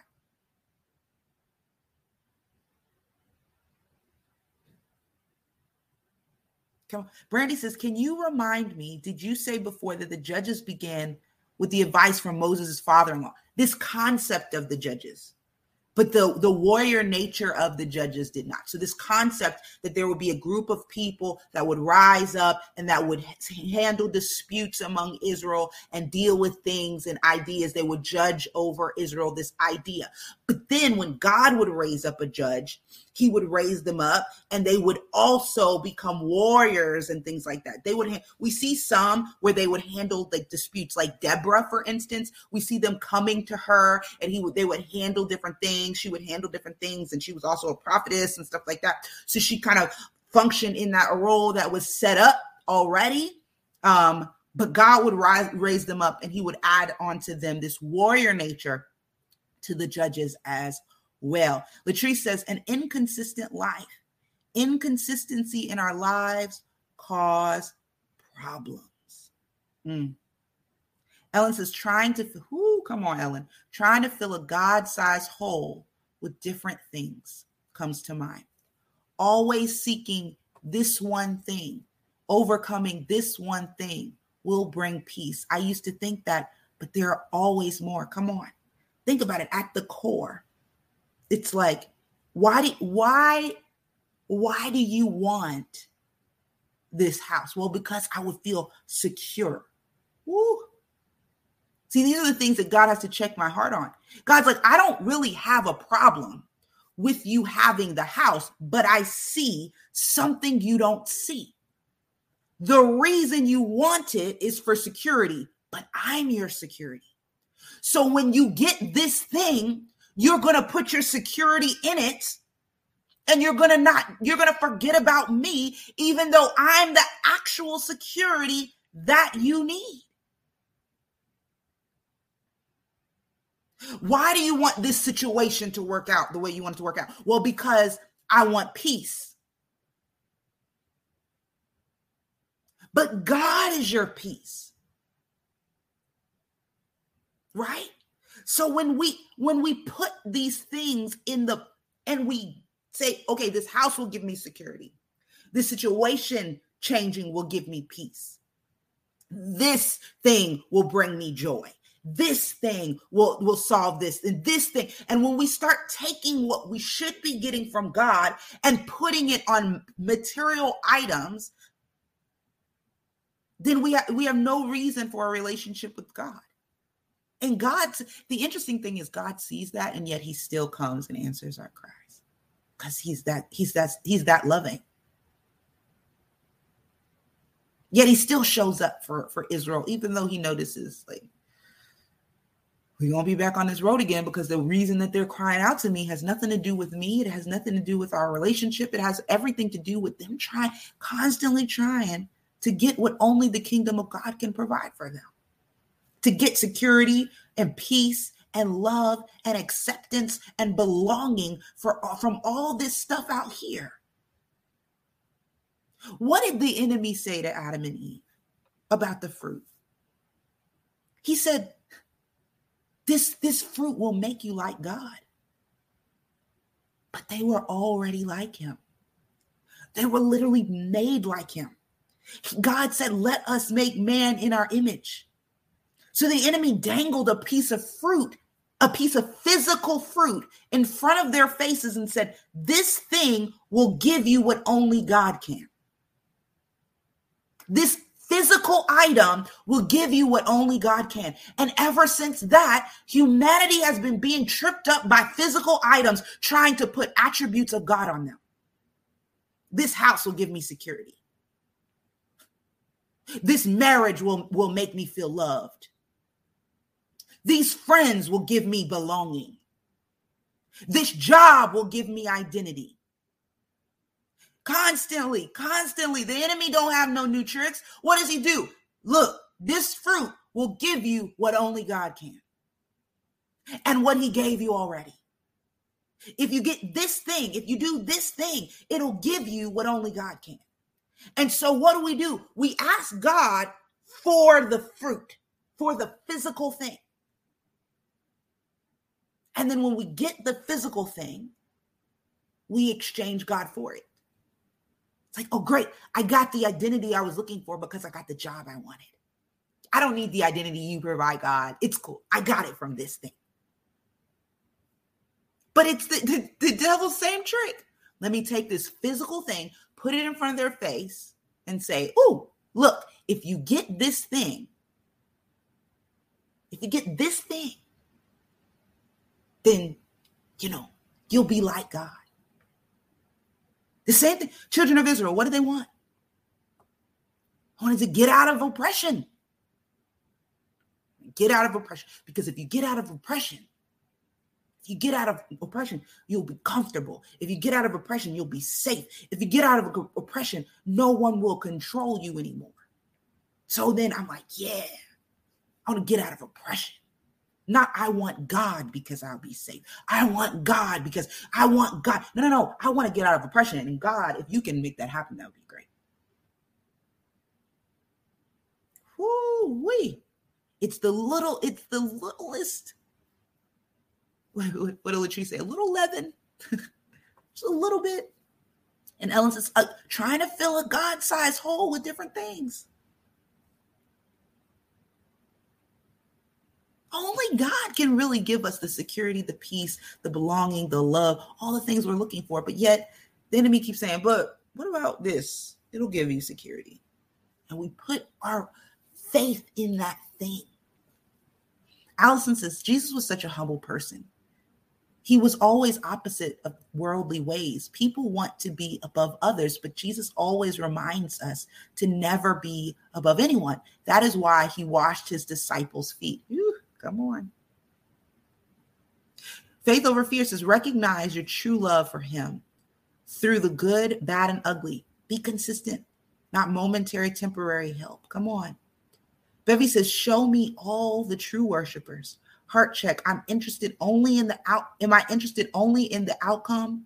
Brandy says, Can you remind me? Did you say before that the judges began with the advice from Moses' father in law? This concept of the judges but the the warrior nature of the judges did not so this concept that there would be a group of people that would rise up and that would handle disputes among israel and deal with things and ideas they would judge over israel this idea but then when god would raise up a judge he would raise them up and they would also become warriors and things like that they would ha- we see some where they would handle like disputes like deborah for instance we see them coming to her and he would they would handle different things. She would handle different things, and she was also a prophetess and stuff like that. So she kind of functioned in that role that was set up already. Um, but God would rise, raise them up, and He would add onto them this warrior nature to the judges as well. Latrice says, an inconsistent life, inconsistency in our lives cause problems. Mm. Ellen says, trying to, whoo, come on, Ellen, trying to fill a God sized hole with different things comes to mind. Always seeking this one thing, overcoming this one thing will bring peace. I used to think that, but there are always more. Come on. Think about it at the core. It's like, why do, why, why do you want this house? Well, because I would feel secure. Woo, See, these are the things that God has to check my heart on. God's like, I don't really have a problem with you having the house, but I see something you don't see. The reason you want it is for security, but I'm your security. So when you get this thing, you're going to put your security in it and you're going to not you're going to forget about me even though I'm the actual security that you need. Why do you want this situation to work out the way you want it to work out? Well, because I want peace. But God is your peace. Right? So when we when we put these things in the and we say, okay, this house will give me security. This situation changing will give me peace. This thing will bring me joy this thing will will solve this and this thing and when we start taking what we should be getting from god and putting it on material items then we have we have no reason for a relationship with god and god's the interesting thing is god sees that and yet he still comes and answers our cries because he's that he's that he's that loving yet he still shows up for for israel even though he notices like we're to be back on this road again because the reason that they're crying out to me has nothing to do with me. It has nothing to do with our relationship. It has everything to do with them trying, constantly trying to get what only the kingdom of God can provide for them to get security and peace and love and acceptance and belonging for from all this stuff out here. What did the enemy say to Adam and Eve about the fruit? He said, this, this fruit will make you like God. But they were already like him. They were literally made like him. God said, Let us make man in our image. So the enemy dangled a piece of fruit, a piece of physical fruit in front of their faces and said, This thing will give you what only God can. This physical item will give you what only God can. And ever since that, humanity has been being tripped up by physical items trying to put attributes of God on them. This house will give me security. This marriage will, will make me feel loved. These friends will give me belonging. This job will give me identity. Constantly, constantly. The enemy don't have no new tricks. What does he do? Look, this fruit will give you what only God can. And what he gave you already. If you get this thing, if you do this thing, it'll give you what only God can. And so what do we do? We ask God for the fruit, for the physical thing. And then when we get the physical thing, we exchange God for it. It's like, oh, great. I got the identity I was looking for because I got the job I wanted. I don't need the identity you provide, God. It's cool. I got it from this thing. But it's the, the, the devil's same trick. Let me take this physical thing, put it in front of their face, and say, oh, look, if you get this thing, if you get this thing, then, you know, you'll be like God. The same thing. Children of Israel, what did they want? wanted to get out of oppression. Get out of oppression. Because if you get out of oppression, if you get out of oppression, you'll be comfortable. If you get out of oppression, you'll be safe. If you get out of oppression, no one will control you anymore. So then I'm like, yeah, I want to get out of oppression. Not I want God because I'll be safe. I want God because I want God. No, no, no. I want to get out of oppression. And God, if you can make that happen, that would be great. Whoo wee. It's the little, it's the littlest. What, what, did Latrice say? A little leaven. *laughs* Just a little bit. And Ellen says, uh, trying to fill a God sized hole with different things. Only God can really give us the security, the peace, the belonging, the love, all the things we're looking for. But yet the enemy keeps saying, but what about this? It'll give you security. And we put our faith in that thing. Allison says Jesus was such a humble person. He was always opposite of worldly ways. People want to be above others, but Jesus always reminds us to never be above anyone. That is why he washed his disciples' feet. Come on. Faith over fear says recognize your true love for him through the good, bad, and ugly. Be consistent, not momentary, temporary help. Come on. Bevy says, show me all the true worshipers. Heart check. I'm interested only in the out. Am I interested only in the outcome?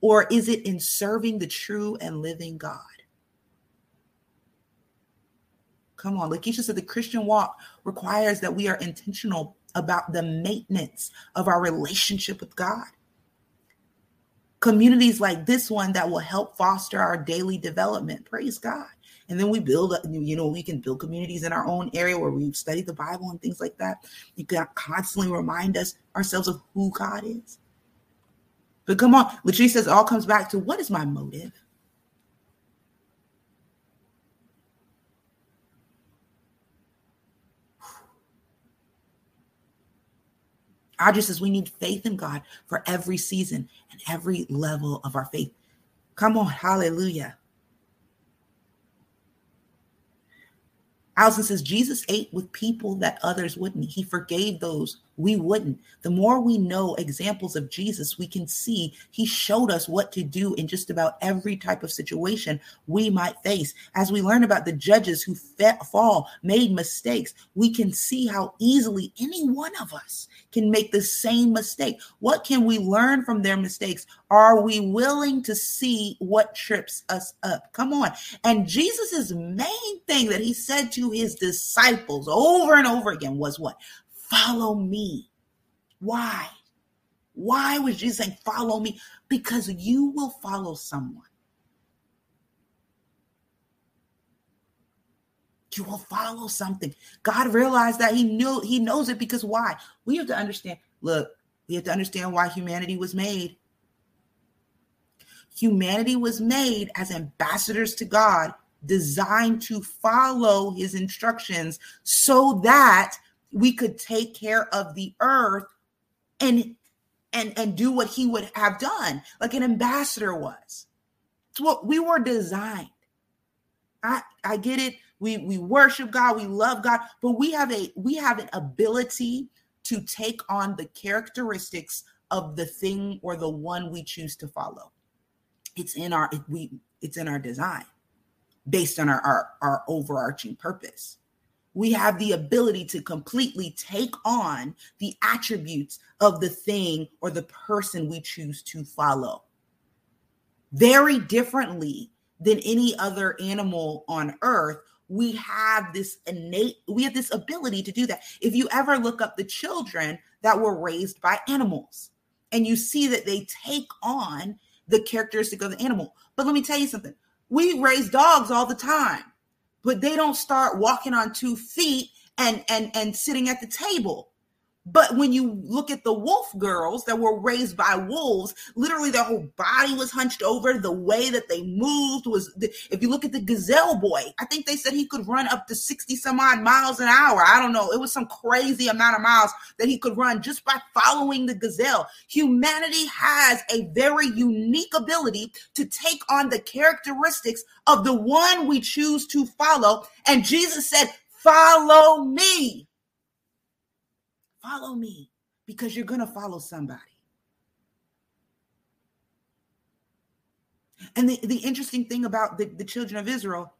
Or is it in serving the true and living God? Come on. Lakeisha said the Christian walk requires that we are intentional about the maintenance of our relationship with God. Communities like this one that will help foster our daily development. Praise God. And then we build, you know, we can build communities in our own area where we study the Bible and things like that. You can constantly remind us ourselves of who God is. But come on, Latrice says it all comes back to what is my motive? Audrey says we need faith in God for every season and every level of our faith. Come on, hallelujah. Allison says Jesus ate with people that others wouldn't. He forgave those we wouldn't. The more we know examples of Jesus, we can see he showed us what to do in just about every type of situation we might face. As we learn about the judges who fall, made mistakes, we can see how easily any one of us can make the same mistake. What can we learn from their mistakes? Are we willing to see what trips us up? Come on. And Jesus's main thing that he said to his disciples over and over again was what? Follow me. Why? Why was Jesus saying, Follow me? Because you will follow someone. You will follow something. God realized that He knew He knows it because why? We have to understand. Look, we have to understand why humanity was made. Humanity was made as ambassadors to God, designed to follow His instructions so that we could take care of the earth and and and do what he would have done like an ambassador was. It's what we were designed. I i get it. We we worship god we love god but we have a we have an ability to take on the characteristics of the thing or the one we choose to follow. It's in our we it's in our design based on our our, our overarching purpose we have the ability to completely take on the attributes of the thing or the person we choose to follow. Very differently than any other animal on earth, we have this innate, we have this ability to do that. If you ever look up the children that were raised by animals and you see that they take on the characteristic of the animal. But let me tell you something we raise dogs all the time but they don't start walking on two feet and and and sitting at the table but when you look at the wolf girls that were raised by wolves, literally their whole body was hunched over. The way that they moved was, if you look at the gazelle boy, I think they said he could run up to 60 some odd miles an hour. I don't know. It was some crazy amount of miles that he could run just by following the gazelle. Humanity has a very unique ability to take on the characteristics of the one we choose to follow. And Jesus said, Follow me. Follow me because you're going to follow somebody. And the, the interesting thing about the, the children of Israel,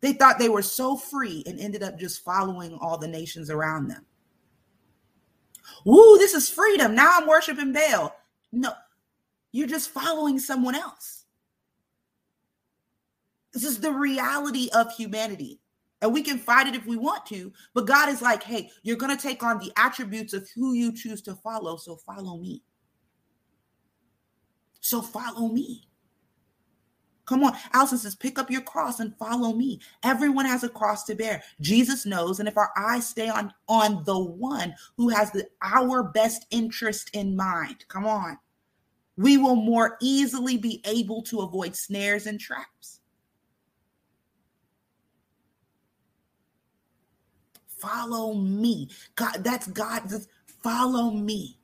they thought they were so free and ended up just following all the nations around them. Woo, this is freedom. Now I'm worshiping Baal. No, you're just following someone else. This is the reality of humanity. And we can fight it if we want to, but God is like, hey, you're going to take on the attributes of who you choose to follow. So follow me. So follow me. Come on. Allison says, pick up your cross and follow me. Everyone has a cross to bear. Jesus knows. And if our eyes stay on, on the one who has the, our best interest in mind, come on, we will more easily be able to avoid snares and traps. Follow me. God, that's God. Just follow me.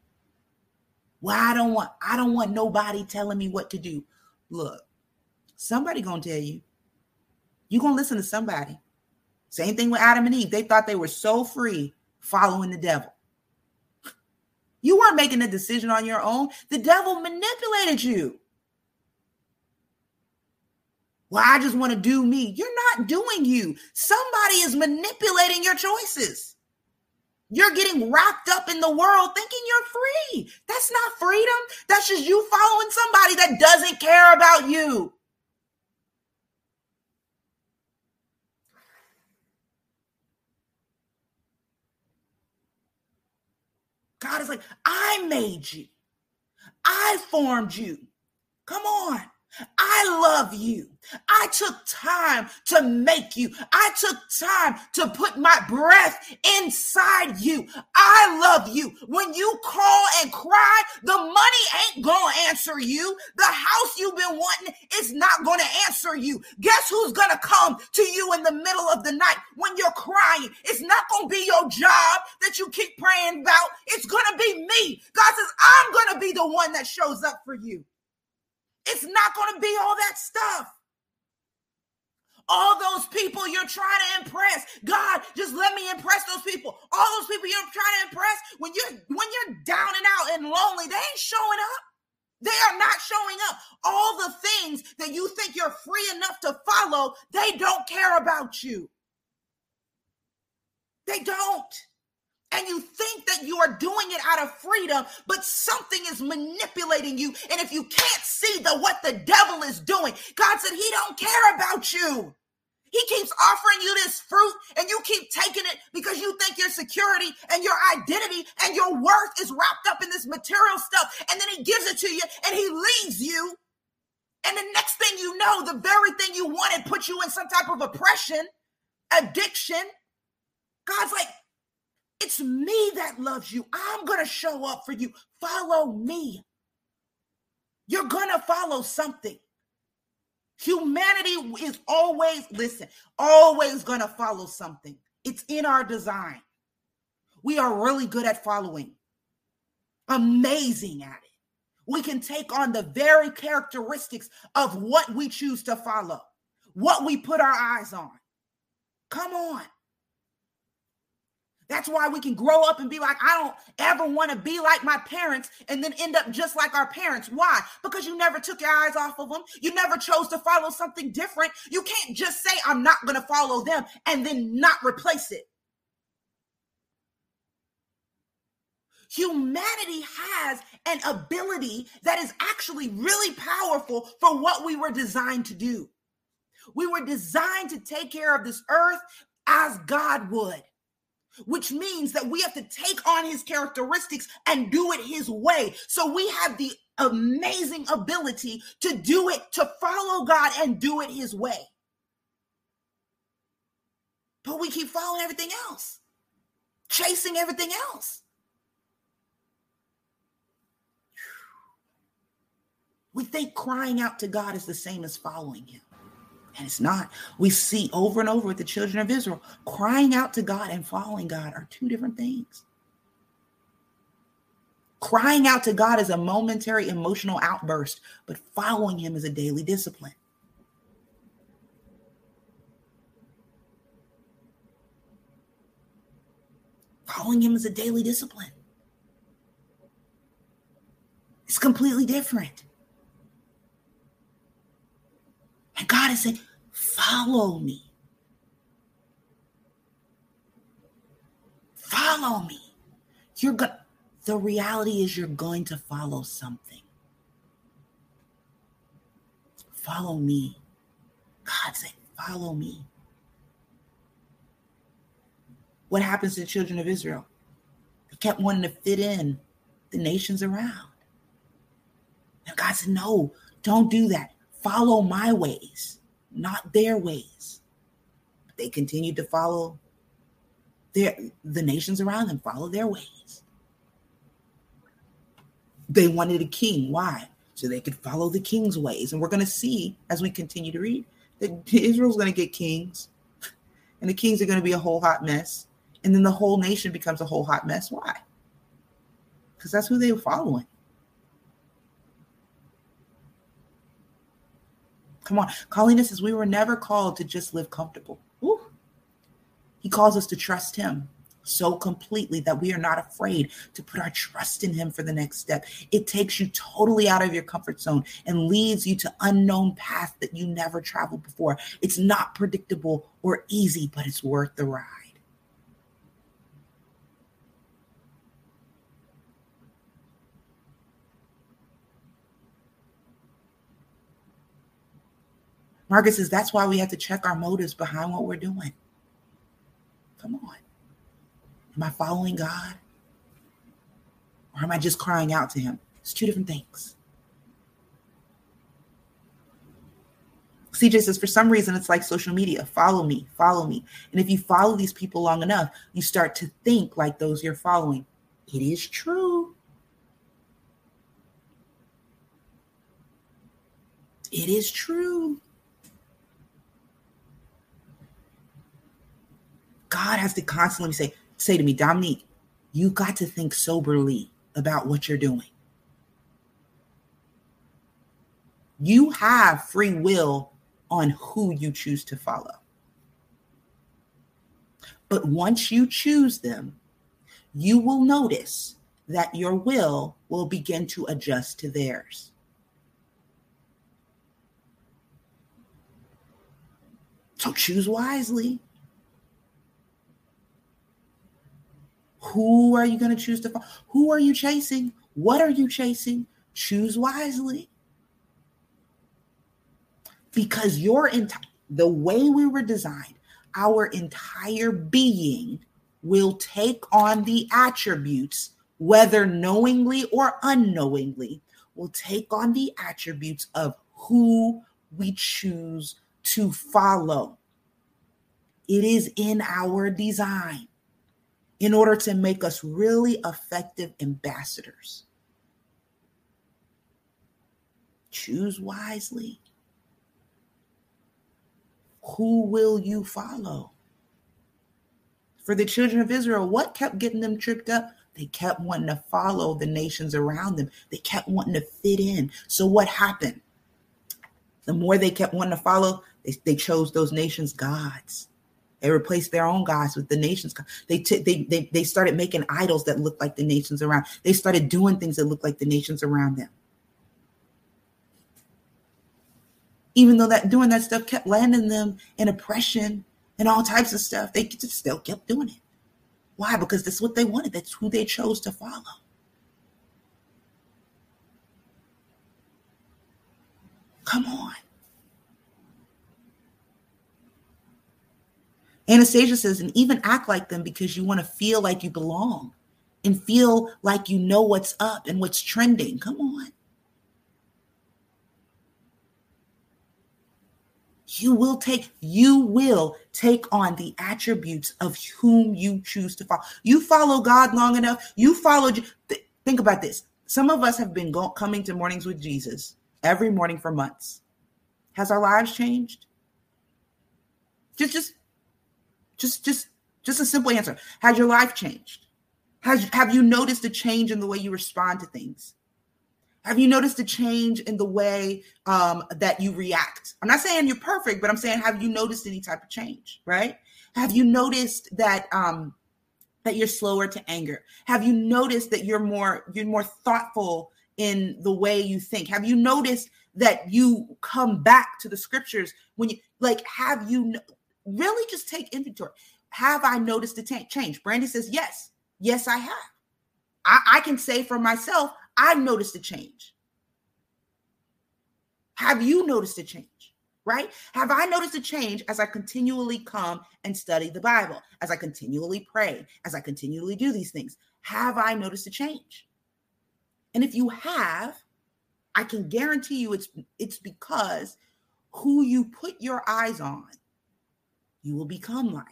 Well, I don't want, I don't want nobody telling me what to do. Look, somebody gonna tell you. you gonna listen to somebody. Same thing with Adam and Eve. They thought they were so free following the devil. You weren't making a decision on your own. The devil manipulated you. Well, I just want to do me. You're not doing you. Somebody is manipulating your choices. You're getting wrapped up in the world thinking you're free. That's not freedom. That's just you following somebody that doesn't care about you. God is like, I made you. I formed you. Come on. I love you. I took time to make you. I took time to put my breath inside you. I love you. When you call and cry, the money ain't gonna answer you. The house you've been wanting is not gonna answer you. Guess who's gonna come to you in the middle of the night when you're crying? It's not gonna be your job that you keep praying about. It's gonna be me. God says, I'm gonna be the one that shows up for you. It's not going to be all that stuff. all those people you're trying to impress. God, just let me impress those people. All those people you're trying to impress, when you're when you're down and out and lonely, they ain't showing up. They are not showing up. All the things that you think you're free enough to follow, they don't care about you. They don't. And you think that you are doing it out of freedom, but something is manipulating you. And if you can't see the what the devil is doing, God said he don't care about you. He keeps offering you this fruit and you keep taking it because you think your security and your identity and your worth is wrapped up in this material stuff. And then he gives it to you and he leaves you. And the next thing you know, the very thing you wanted put you in some type of oppression, addiction. God's like, it's me that loves you. I'm going to show up for you. Follow me. You're going to follow something. Humanity is always, listen, always going to follow something. It's in our design. We are really good at following, amazing at it. We can take on the very characteristics of what we choose to follow, what we put our eyes on. Come on. That's why we can grow up and be like, I don't ever want to be like my parents and then end up just like our parents. Why? Because you never took your eyes off of them. You never chose to follow something different. You can't just say, I'm not going to follow them and then not replace it. Humanity has an ability that is actually really powerful for what we were designed to do. We were designed to take care of this earth as God would which means that we have to take on his characteristics and do it his way. So we have the amazing ability to do it, to follow God and do it his way. But we keep following everything else, chasing everything else. We think crying out to God is the same as following him. And it's not. We see over and over with the children of Israel crying out to God and following God are two different things. Crying out to God is a momentary emotional outburst, but following Him is a daily discipline. Following Him is a daily discipline. It's completely different. And God is saying, follow me. Follow me. You're going the reality is you're going to follow something. Follow me. God said, follow me. What happens to the children of Israel? They kept wanting to fit in the nations around. And God said, no, don't do that follow my ways, not their ways. They continued to follow their the nations around them, follow their ways. They wanted a king. Why? So they could follow the king's ways. And we're going to see as we continue to read that Israel's going to get kings, and the kings are going to be a whole hot mess. And then the whole nation becomes a whole hot mess. Why? Because that's who they were following. Come on. Carlina says we were never called to just live comfortable. Ooh. He calls us to trust him so completely that we are not afraid to put our trust in him for the next step. It takes you totally out of your comfort zone and leads you to unknown paths that you never traveled before. It's not predictable or easy, but it's worth the ride. Margaret says that's why we have to check our motives behind what we're doing. Come on. Am I following God? Or am I just crying out to Him? It's two different things. CJ says, for some reason, it's like social media. Follow me, follow me. And if you follow these people long enough, you start to think like those you're following. It is true. It is true. God has to constantly say, say to me, Dominique, you got to think soberly about what you're doing. You have free will on who you choose to follow. But once you choose them, you will notice that your will will begin to adjust to theirs. So choose wisely. Who are you going to choose to follow? Who are you chasing? What are you chasing? Choose wisely. Because your entire the way we were designed, our entire being will take on the attributes, whether knowingly or unknowingly, will take on the attributes of who we choose to follow. It is in our design in order to make us really effective ambassadors. Choose wisely. Who will you follow? For the children of Israel, what kept getting them tripped up? They kept wanting to follow the nations around them. They kept wanting to fit in. So what happened? The more they kept wanting to follow, they, they chose those nations' gods. They replaced their own gods with the nations. They, t- they they they started making idols that looked like the nations around. They started doing things that looked like the nations around them. Even though that doing that stuff kept landing them in oppression and all types of stuff, they just still kept doing it. Why? Because that's what they wanted. That's who they chose to follow. Come on. Anastasia says, and even act like them because you want to feel like you belong and feel like you know what's up and what's trending. Come on. You will take you will take on the attributes of whom you choose to follow. You follow God long enough. You followed. Think about this. Some of us have been go, coming to mornings with Jesus every morning for months. Has our lives changed? Just, just just just just a simple answer. Has your life changed? Has have you noticed a change in the way you respond to things? Have you noticed a change in the way um, that you react? I'm not saying you're perfect, but I'm saying have you noticed any type of change? Right? Have you noticed that um, that you're slower to anger? Have you noticed that you're more you're more thoughtful in the way you think? Have you noticed that you come back to the scriptures when you like? Have you really just take inventory. Have I noticed a t- change? Brandy says, Yes. Yes, I have. I, I can say for myself, I've noticed a change. Have you noticed a change? Right? Have I noticed a change as I continually come and study the Bible, as I continually pray, as I continually do these things? Have I noticed a change? And if you have, I can guarantee you it's it's because who you put your eyes on you will become like.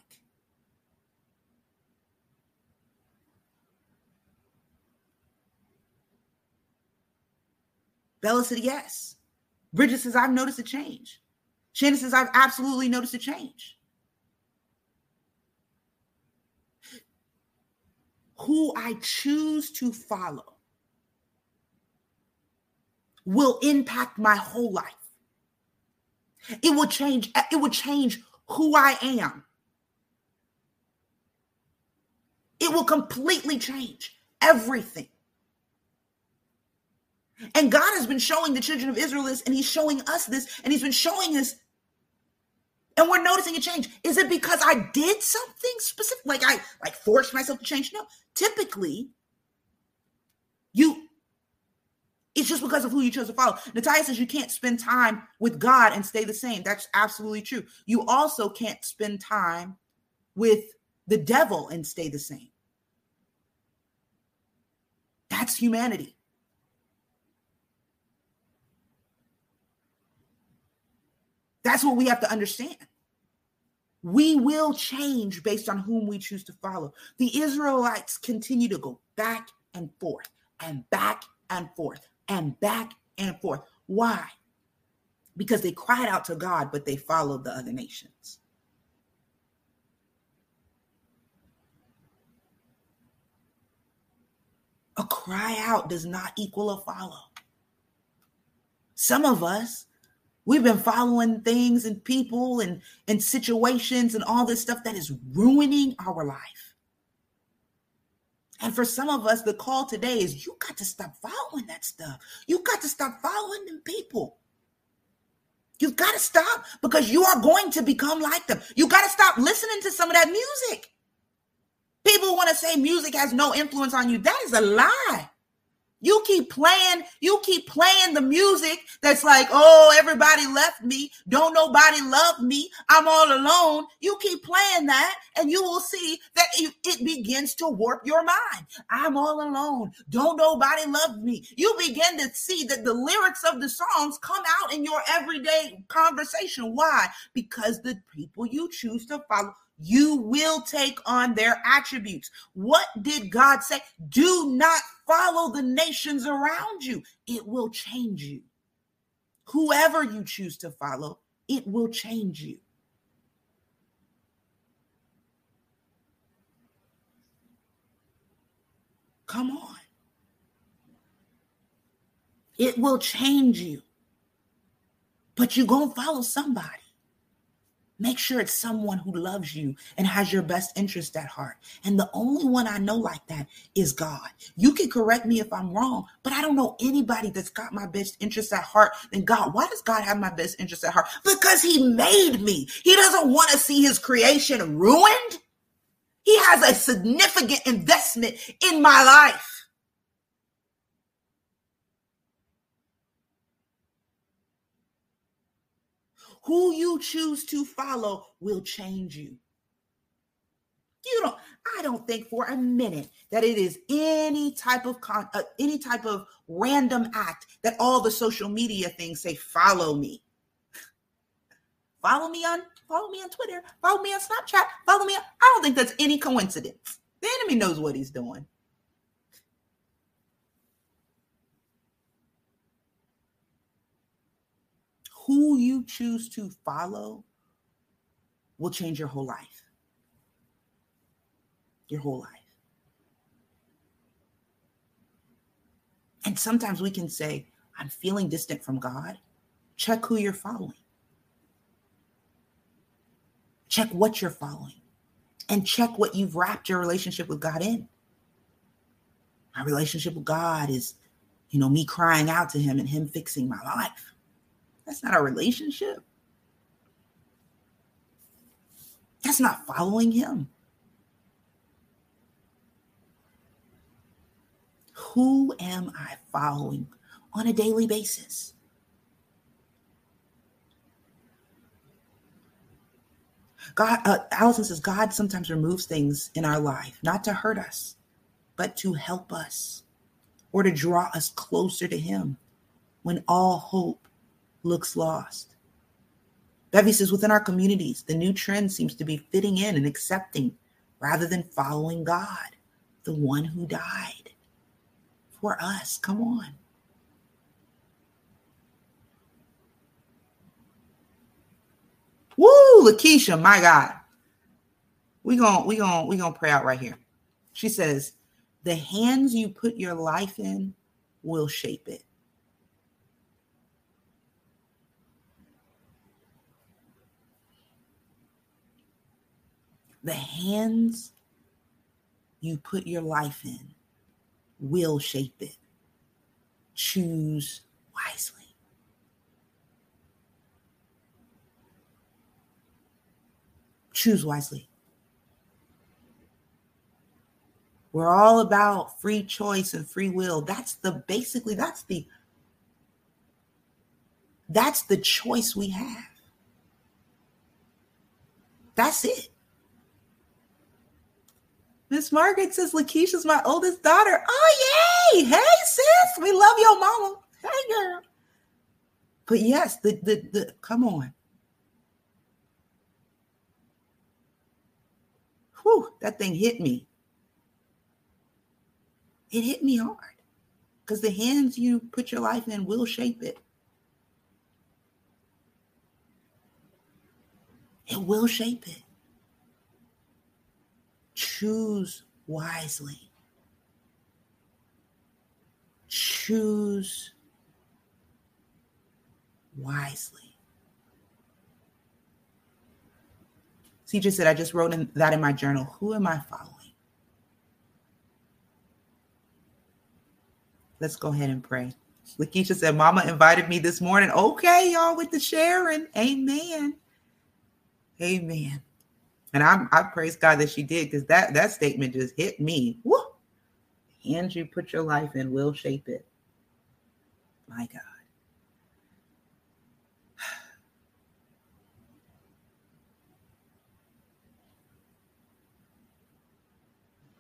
Bella said, yes. Bridget says, I've noticed a change. Shannon says, I've absolutely noticed a change. Who I choose to follow will impact my whole life. It will change, it will change who I am. It will completely change everything. And God has been showing the children of Israel this, and He's showing us this, and He's been showing us, and we're noticing a change. Is it because I did something specific, like I like forced myself to change? No. Typically, you it's just because of who you chose to follow. Natalia says you can't spend time with God and stay the same. That's absolutely true. You also can't spend time with the devil and stay the same. That's humanity. That's what we have to understand. We will change based on whom we choose to follow. The Israelites continue to go back and forth and back and forth and back and forth. Why? Because they cried out to God, but they followed the other nations. A cry out does not equal a follow. Some of us We've been following things and people and, and situations and all this stuff that is ruining our life. And for some of us, the call today is you got to stop following that stuff. You got to stop following them people. You've got to stop because you are going to become like them. You got to stop listening to some of that music. People want to say music has no influence on you. That is a lie. You keep playing, you keep playing the music that's like, oh, everybody left me. Don't nobody love me. I'm all alone. You keep playing that, and you will see that it, begins to warp your mind. I'm all alone. Don't nobody love me. You begin to see that the lyrics of the songs come out in your everyday conversation. Why? Because the people you choose to follow you will take on their attributes. What did God say? Do not follow the nations around you, it will change you. Whoever you choose to follow, it will change you. Come on. It will change you. But you're going to follow somebody. Make sure it's someone who loves you and has your best interest at heart. And the only one I know like that is God. You can correct me if I'm wrong, but I don't know anybody that's got my best interest at heart than God. Why does God have my best interest at heart? Because He made me. He doesn't want to see His creation ruined. He has a significant investment in my life. Who you choose to follow will change you. You don't, I don't think for a minute that it is any type of con, uh, any type of random act that all the social media things say follow me. Follow me on follow me on Twitter, follow me on Snapchat, follow me. On, I don't think that's any coincidence. The enemy knows what he's doing. Who you choose to follow will change your whole life. Your whole life. And sometimes we can say, I'm feeling distant from God. Check who you're following. Check what you're following. And check what you've wrapped your relationship with God in. My relationship with God is, you know, me crying out to Him and Him fixing my life. That's not a relationship. That's not following him. Who am I following on a daily basis? God, uh, Allison says, God sometimes removes things in our life, not to hurt us, but to help us or to draw us closer to Him when all hope looks lost. Bevy says within our communities, the new trend seems to be fitting in and accepting rather than following God, the one who died for us. Come on. Woo, Lakeisha, my God. We going we going we going to pray out right here. She says, "The hands you put your life in will shape it." The hands you put your life in will shape it. Choose wisely. Choose wisely. We're all about free choice and free will. That's the basically that's the that's the choice we have. That's it. Miss Margaret says Lakeisha's my oldest daughter. Oh yay! Hey sis, we love your mama. Hey girl. But yes, the the the come on. Whew, that thing hit me. It hit me hard. Because the hands you put your life in will shape it. It will shape it. Choose wisely. Choose wisely. CJ said, I just wrote in, that in my journal. Who am I following? Let's go ahead and pray. Lakeisha said, Mama invited me this morning. Okay, y'all, with the sharing. Amen. Amen. And I, I praise God that she did because that, that statement just hit me. Woo! Hands you put your life in will shape it. My God. *sighs*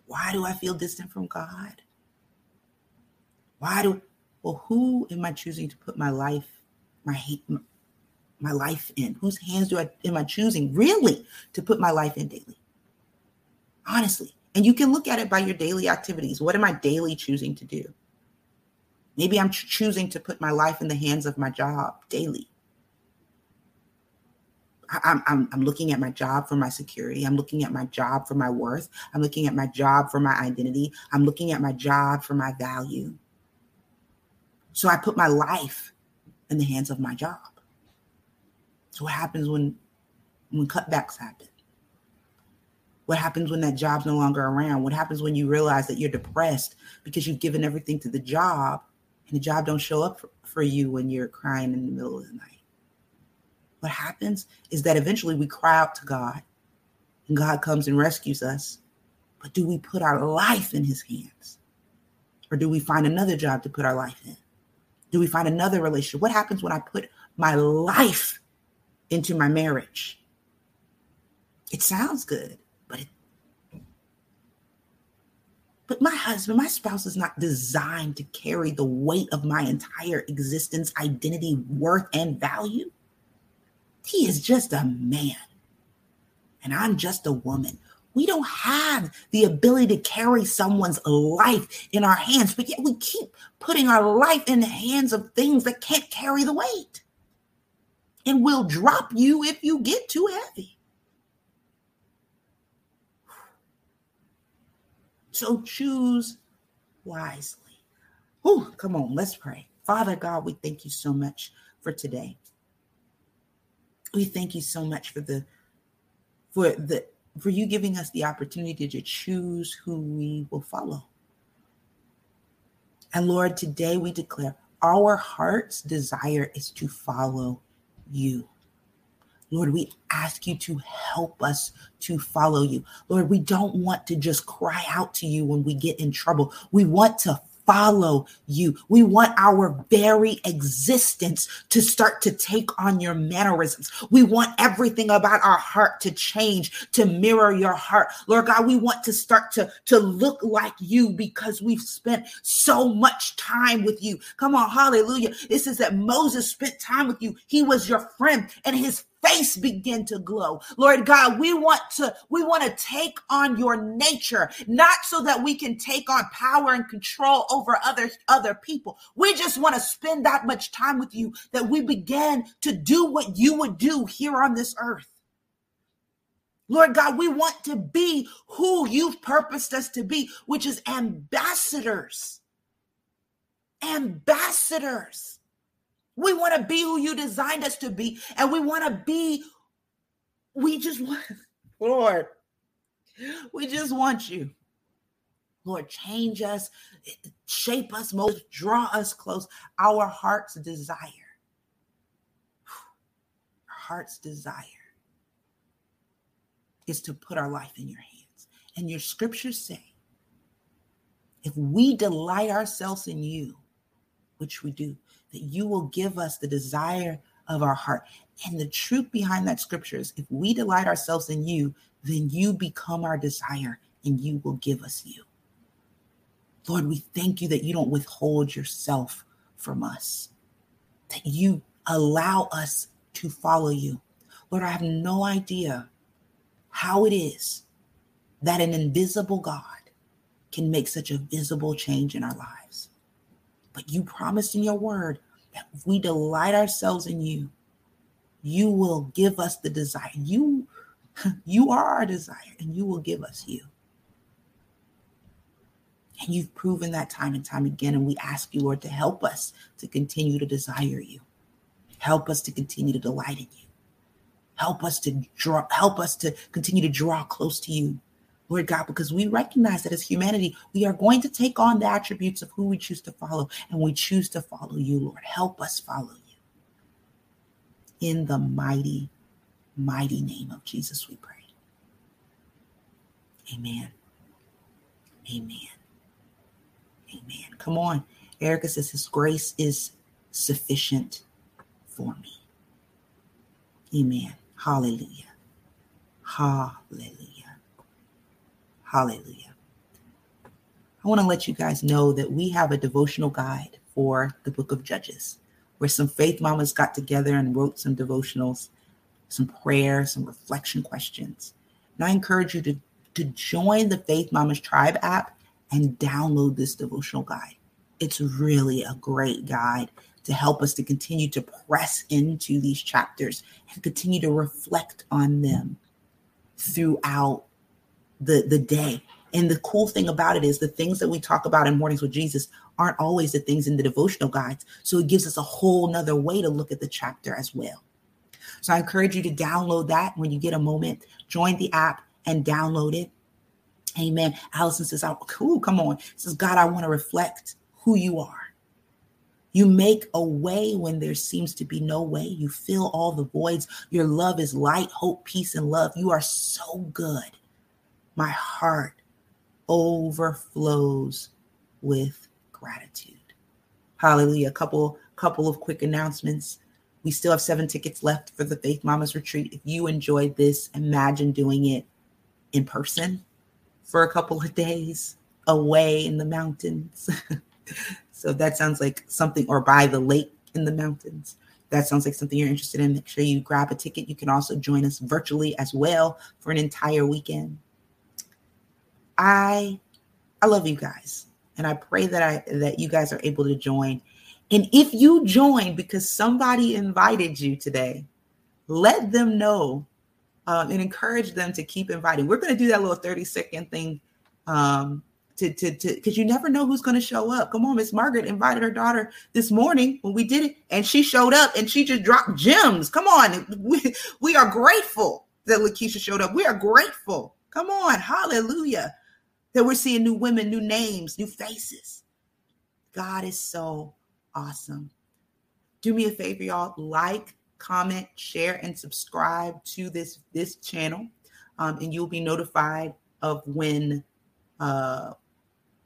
Why do I feel distant from God? Why do well who am I choosing to put my life, my hate, my life in? Whose hands do I am I choosing really to put my life in daily? Honestly. And you can look at it by your daily activities. What am I daily choosing to do? Maybe I'm choosing to put my life in the hands of my job daily. I'm, I'm, I'm looking at my job for my security. I'm looking at my job for my worth. I'm looking at my job for my identity. I'm looking at my job for my value. So I put my life in the hands of my job. So what happens when when cutbacks happen? What happens when that job's no longer around? What happens when you realize that you're depressed because you've given everything to the job and the job don't show up for, for you when you're crying in the middle of the night? what happens is that eventually we cry out to God and God comes and rescues us. But do we put our life in his hands? Or do we find another job to put our life in? Do we find another relationship? What happens when I put my life into my marriage? It sounds good, but it, but my husband, my spouse is not designed to carry the weight of my entire existence, identity, worth, and value. He is just a man. And I'm just a woman. We don't have the ability to carry someone's life in our hands, but yet we keep putting our life in the hands of things that can't carry the weight and will drop you if you get too heavy. So choose wisely. Oh, come on, let's pray. Father God, we thank you so much for today we thank you so much for the for the for you giving us the opportunity to choose who we will follow. And Lord, today we declare our heart's desire is to follow you. Lord, we ask you to help us to follow you. Lord, we don't want to just cry out to you when we get in trouble. We want to follow you. We want our very existence to start to take on your mannerisms. We want everything about our heart to change, to mirror your heart. Lord God, we want to start to, to look like you because we've spent so much time with you. Come on, hallelujah. This is that Moses spent time with you. He was your friend and his face begin to glow. Lord God, we want to we want to take on your nature, not so that we can take on power and control over other other people. We just want to spend that much time with you that we begin to do what you would do here on this earth. Lord God, we want to be who you've purposed us to be, which is ambassadors. Ambassadors we want to be who you designed us to be. And we want to be, we just want, *laughs* Lord, we just want you. Lord, change us, shape us most, draw us close. Our heart's desire, our heart's desire is to put our life in your hands. And your scriptures say, if we delight ourselves in you, which we do, that you will give us the desire of our heart. And the truth behind that scripture is if we delight ourselves in you, then you become our desire and you will give us you. Lord, we thank you that you don't withhold yourself from us, that you allow us to follow you. Lord, I have no idea how it is that an invisible God can make such a visible change in our lives. But you promised in your word that if we delight ourselves in you, you will give us the desire. You, *laughs* you are our desire, and you will give us you. And you've proven that time and time again. And we ask you, Lord, to help us to continue to desire you. Help us to continue to delight in you. Help us to draw, help us to continue to draw close to you, Lord God, because we recognize that as humanity, we are going to take on the attributes of who we choose to follow, and we choose to follow you, Lord. Help us follow you. In the mighty, mighty name of Jesus, we pray. Amen. Amen. Amen. Come on. Erica says his grace is sufficient for me. Amen. Hallelujah. Hallelujah. Hallelujah. I want to let you guys know that we have a devotional guide for the book of Judges, where some faith mamas got together and wrote some devotionals, some prayers, some reflection questions. And I encourage you to, to join the Faith Mamas Tribe app and download this devotional guide. It's really a great guide to help us to continue to press into these chapters and continue to reflect on them throughout the, the day. And the cool thing about it is the things that we talk about in Mornings with Jesus aren't always the things in the devotional guides. So it gives us a whole nother way to look at the chapter as well. So I encourage you to download that when you get a moment. Join the app and download it. Amen. Allison says, oh, cool, come on. Says, God, I want to reflect who you are. You make a way when there seems to be no way. You fill all the voids. Your love is light, hope, peace, and love. You are so good. My heart overflows with gratitude. Hallelujah. A couple couple of quick announcements. We still have seven tickets left for the Faith Mamas retreat. If you enjoyed this, imagine doing it in person for a couple of days away in the mountains. *laughs* so that sounds like something, or by the lake in the mountains. That sounds like something you're interested in. Make sure you grab a ticket. You can also join us virtually as well for an entire weekend. I I love you guys. And I pray that I that you guys are able to join. And if you join because somebody invited you today, let them know um, and encourage them to keep inviting. We're going to do that little 30 second thing um, to to to because you never know who's going to show up. Come on, Miss Margaret invited her daughter this morning when we did it, and she showed up and she just dropped gems. Come on, *laughs* we, we are grateful that Lakeisha showed up. We are grateful. Come on, hallelujah. That we're seeing new women, new names, new faces. God is so awesome. Do me a favor, y'all. Like, comment, share, and subscribe to this this channel, um, and you'll be notified of when uh,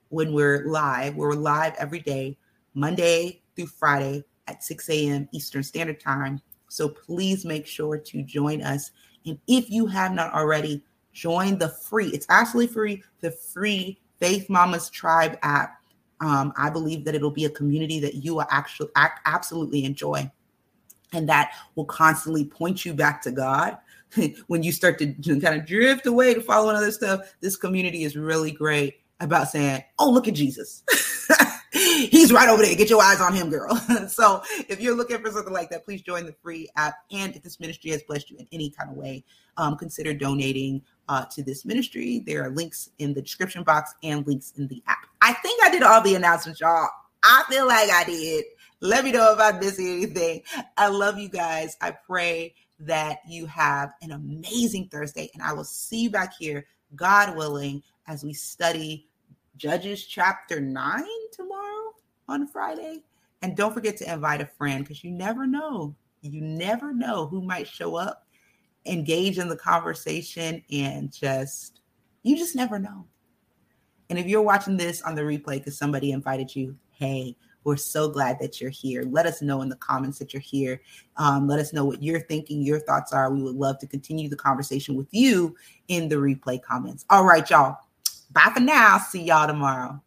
when we're live. We're live every day, Monday through Friday at 6 a.m. Eastern Standard Time. So please make sure to join us. And if you have not already, join the free. It's absolutely free. The free Faith Mamas Tribe app. Um, I believe that it'll be a community that you will actually absolutely enjoy and that will constantly point you back to God. *laughs* when you start to kind of drift away to follow other stuff, this community is really great about saying, "Oh, look at Jesus." *laughs* He's right over there. Get your eyes on him, girl. *laughs* so, if you're looking for something like that, please join the free app. And if this ministry has blessed you in any kind of way, um, consider donating uh, to this ministry. There are links in the description box and links in the app. I think I did all the announcements, y'all. I feel like I did. Let me know if I missed anything. I love you guys. I pray that you have an amazing Thursday, and I will see you back here, God willing, as we study Judges chapter 9 tomorrow on Friday. And don't forget to invite a friend because you never know. You never know who might show up, engage in the conversation, and just, you just never know. And if you're watching this on the replay because somebody invited you, hey, we're so glad that you're here. Let us know in the comments that you're here. Um, let us know what you're thinking, your thoughts are. We would love to continue the conversation with you in the replay comments. All right, y'all. Bye for now. See y'all tomorrow.